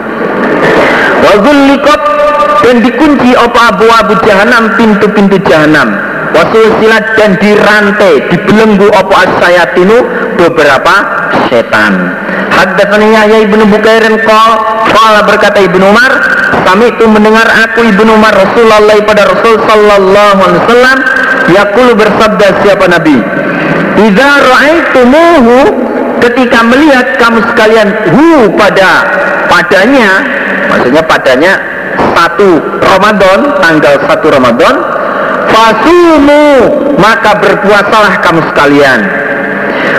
wazullikot dan dikunci apa abu abu jahanam pintu-pintu jahanam. Wasul silat dan dirantai dibelenggu apa asayatinu beberapa setan. Haddatsani Yahya ibnu Bukairin qol qala berkata Ibnu Umar kami itu mendengar aku Ibnu Umar Rasulullah pada Rasul sallallahu alaihi wasallam yaqulu bersabda siapa Nabi? Idza ra'aitumuhu ketika melihat kamu sekalian hu pada padanya maksudnya padanya satu Ramadan tanggal satu Ramadan fasumu maka berpuasalah kamu sekalian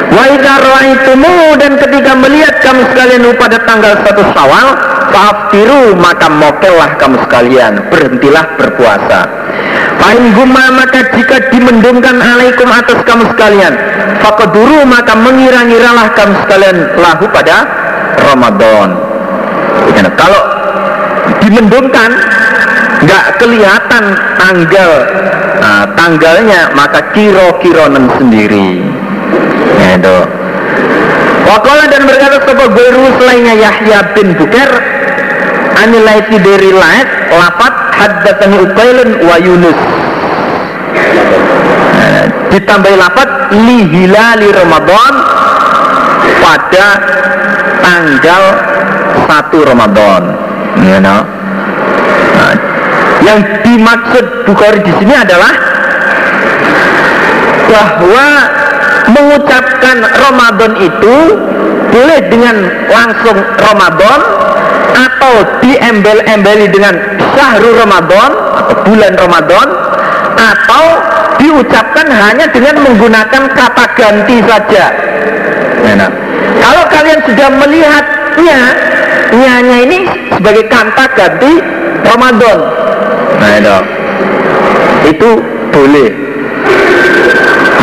Wa ra'aitumu dan ketika melihat kamu sekalian pada tanggal satu Syawal, fa'aftiru maka mokellah kamu sekalian, berhentilah berpuasa. Fa'in guma maka jika dimendungkan alaikum atas kamu sekalian, fakaduru maka mengira-ngiralah kamu sekalian lahu pada Ramadan. Kalau dimendungkan nggak kelihatan tanggal nah, tanggalnya maka kiro-kironen sendiri ya itu Wakola dan berkata sebuah guru selainnya Yahya bin Buker Anilaiti dari lahat Lapat haddatani Ukailun wa Yunus Ditambahi lapat Lihilali Ramadan Pada Tanggal 1 Ramadan you know? nah, Yang dimaksud Bukhari di sini adalah bahwa mengucapkan Ramadan itu boleh dengan langsung Ramadan atau diembel-embeli dengan syahrul Ramadan atau bulan Ramadan atau diucapkan hanya dengan menggunakan kata ganti saja. Nah, kalau kalian sudah melihatnya, nyanya ini sebagai kata ganti Ramadan. Nah, itu, itu boleh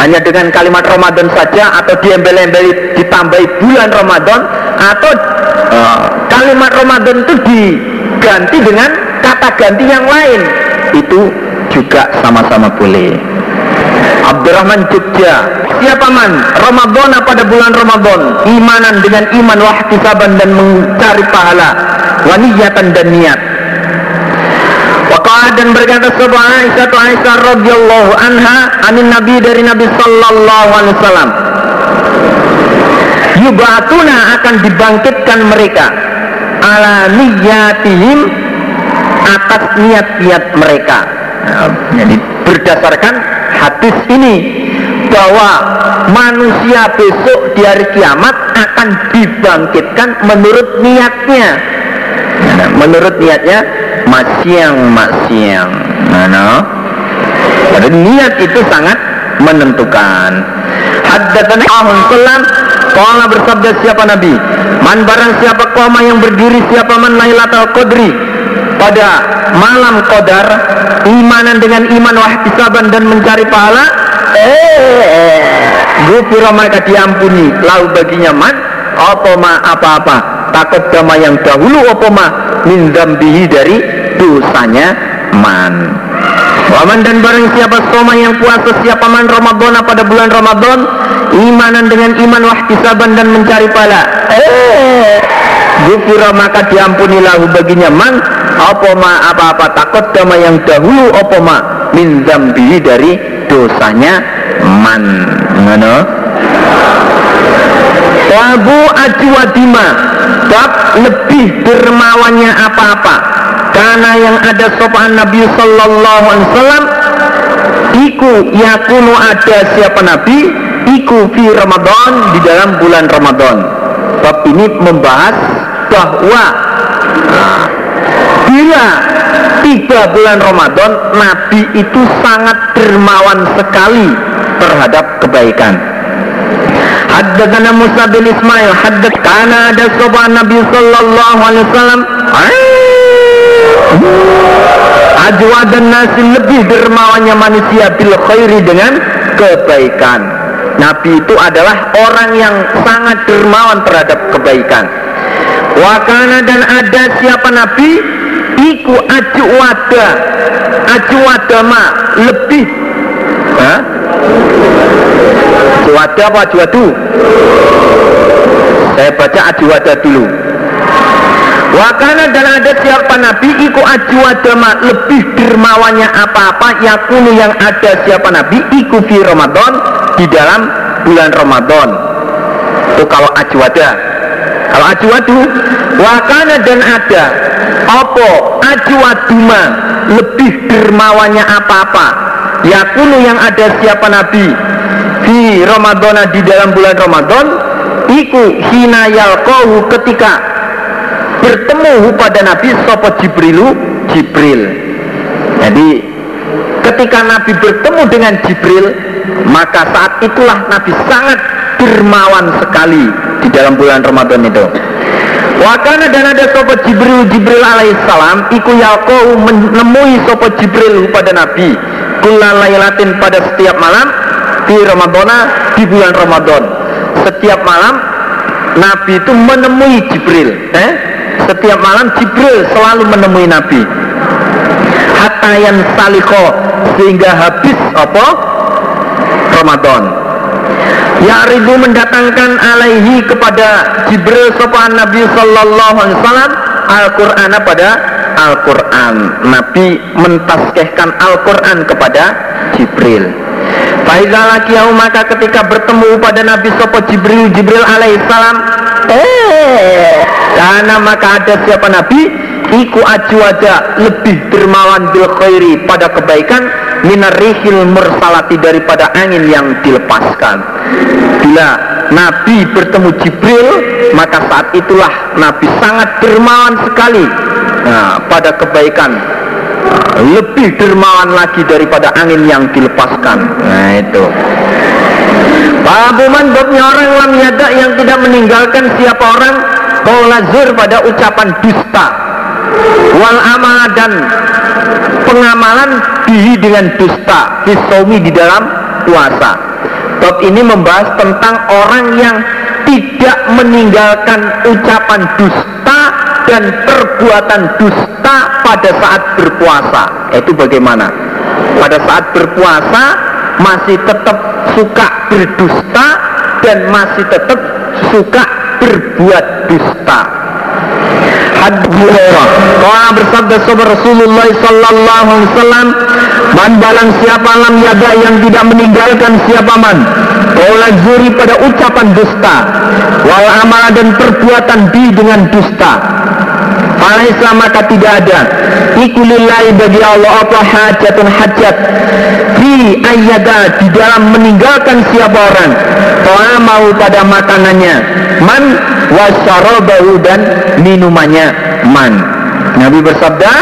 hanya dengan kalimat Ramadan saja atau diembel-embeli ditambahi bulan Ramadan atau uh, kalimat Ramadan itu diganti dengan kata ganti yang lain. Itu juga sama-sama boleh. Abdurrahman Jogja. Siapa man? Ramadan pada bulan Ramadan? Imanan dengan iman wahtisaban dan mencari pahala. Waniyatan dan niat. Waqala dan berkata sebuah Aisyah tu Aisyah radhiyallahu anha anin Nabi dari Nabi sallallahu alaihi wasallam. Yubatuna akan dibangkitkan mereka. Ala niyatihim atas niat-niat mereka. Nah, jadi berdasarkan hadis ini bahwa manusia besok di hari kiamat akan dibangkitkan menurut niatnya. Nah, menurut niatnya masyang masyang. Nah, Jadi niat itu sangat menentukan. Haddatsana Ahun Sallam Kala bersabda siapa Nabi Man barang siapa koma yang berdiri Siapa man Lailatul Qadri Pada malam Qadar Imanan dengan iman wahtisaban dan mencari pahala Eh Gufiro maka diampuni. Lalu baginya man Apa ma apa-apa? Takut dama yang dahulu apa ma? Min zambihi dari dosanya man. Waman dan barang siapa soma yang puasa siapa man Ramadan pada bulan Ramadan imanan dengan iman wahtisaban dan mencari pahala. Eh, Gufira maka diampuni lahu baginya man apa ma apa-apa takut dama yang dahulu apa ma min zambihi dari dosanya man. Ngono. Wabu ajwadima bab lebih dermawannya apa-apa karena yang ada sopan Nabi Sallallahu Alaihi Wasallam iku yakunu ada siapa Nabi iku fi Ramadan di dalam bulan Ramadan bab ini membahas bahwa bila tiba bulan Ramadan Nabi itu sangat dermawan sekali terhadap kebaikan Haddatsana Musa bin Ismail haddat kana ada sopan Nabi sallallahu alaihi wasallam Ajwa dan nasi lebih dermawannya manusia bil khairi dengan kebaikan. Nabi itu adalah orang yang sangat dermawan terhadap kebaikan. Wakana dan ada siapa Nabi? Iku ajwada. Ajwada ma lebih. Hah? Ajwada apa ajwadu? Saya baca ajwada dulu. Wakana dan ada siapa Nabi iku ajwadama lebih dermawannya apa-apa yakunu yang ada siapa Nabi iku fi Ramadan di dalam bulan Ramadan itu kalau ajwada kalau ajwadu wakana dan ada apa ajwaduma lebih dermawannya apa-apa? Yakunu yang ada siapa Nabi fi Ramadan di dalam bulan Ramadan iku hina yalqahu ketika bertemu pada Nabi Sopo Jibrilu? Jibril. Jadi ketika Nabi bertemu dengan Jibril maka saat itulah Nabi sangat dermawan sekali di dalam bulan Ramadan itu. Wakana dan ada sopo Jibril Jibril alaihissalam Iku yalqau menemui sopo Jibril pada Nabi Kula laylatin pada setiap malam Di Ramadana di bulan Ramadan Setiap malam Nabi itu menemui Jibril eh? setiap malam Jibril selalu menemui Nabi. Hatta yang saliko sehingga habis apa? Ramadan Ya'ridu mendatangkan alaihi kepada Jibril sopan Nabi Sallallahu Alaihi Wasallam Al-Quran pada Al-Quran. Nabi mentaskehkan Al-Quran kepada Jibril. Faidah maka ketika bertemu pada Nabi Sopo Jibril Jibril alaihissalam Eh karena maka ada siapa Nabi? Iku ajwada lebih dermawan bil khairi pada kebaikan Minarihil mursalati daripada angin yang dilepaskan. Bila Nabi bertemu Jibril Maka saat itulah Nabi sangat dermawan sekali. Nah, Pada kebaikan. Lebih dermawan lagi daripada angin yang dilepaskan. Nah itu. Babuman babnya orang lam yada yang tidak meninggalkan siapa orang Kaulazur pada ucapan dusta Wal amal dan pengamalan dihi dengan dusta Fisomi di dalam puasa. Bab ini membahas tentang orang yang tidak meninggalkan ucapan dusta dan perbuatan dusta pada saat berpuasa. Itu bagaimana? Pada saat berpuasa masih tetap suka berdusta dan masih tetap suka berbuat dusta Kala bersabda sahabat Rasulullah sallallahu alaihi wasallam Man balang siapa lam yaga yang tidak meninggalkan siapa man Kala zuri pada ucapan dusta Wal amal dan perbuatan di dengan dusta. Falaisa maka tidak ada. Ikulillahi bagi Allah apa hajatun hajat. Fi ayyada di dalam meninggalkan siapa orang Toa mau pada makanannya. Man wasyarobahu dan minumannya man. Nabi bersabda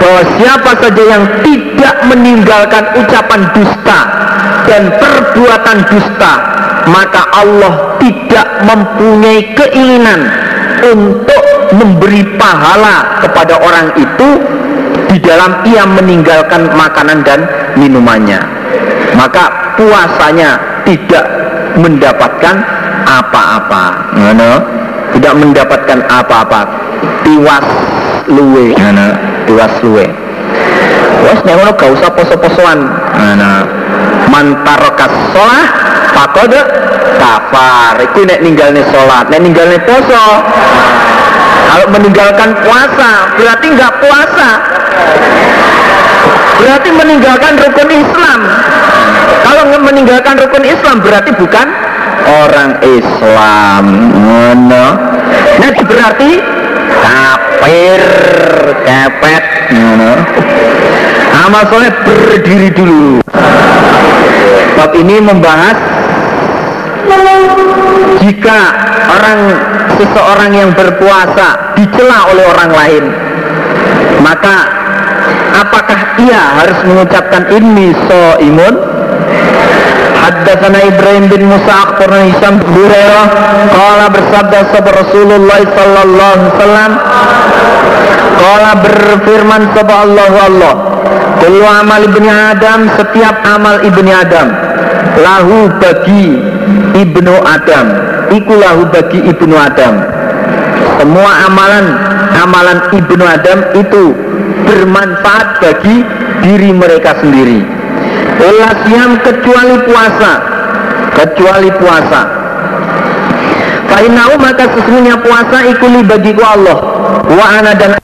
bahwa siapa saja yang tidak meninggalkan ucapan dusta dan perbuatan dusta maka Allah tidak mempunyai keinginan untuk memberi pahala kepada orang itu di dalam ia meninggalkan makanan dan minumannya. Maka puasanya tidak mendapatkan apa-apa. Ngono tidak mendapatkan apa-apa. Tiwas luwe. Ngono tiwas luwe. Wes nek ngono gak usah poso-posoan. Ngono mantarokas sholah pakode kafar itu nek ninggalnya sholat. Nek ninggalnya poso. Kalau meninggalkan puasa berarti nggak puasa. Berarti meninggalkan rukun Islam. Kalau meninggalkan rukun Islam berarti bukan orang Islam ngono. Nah berarti kafir kepet ngono. Amal soleh berdiri dulu. Bab ini membahas jika orang seseorang yang berpuasa dicela oleh orang lain maka apakah ia harus mengucapkan ini so imun Haddatsana Ibrahim bin Musa akhbarana Hisam bin Hurairah qala bersabda sahabat Rasulullah sallallahu alaihi wasallam qala berfirman sahabat Allah Allah Kullu amal ibni Adam setiap amal ibni Adam lahu bagi ibnu Adam iku lahu bagi ibnu Adam semua amalan amalan ibnu Adam itu bermanfaat bagi diri mereka sendiri siam kecuali puasa. Kecuali puasa. Fa'inau maka sesungguhnya puasa ikuli bagiku Allah. Wa ana dan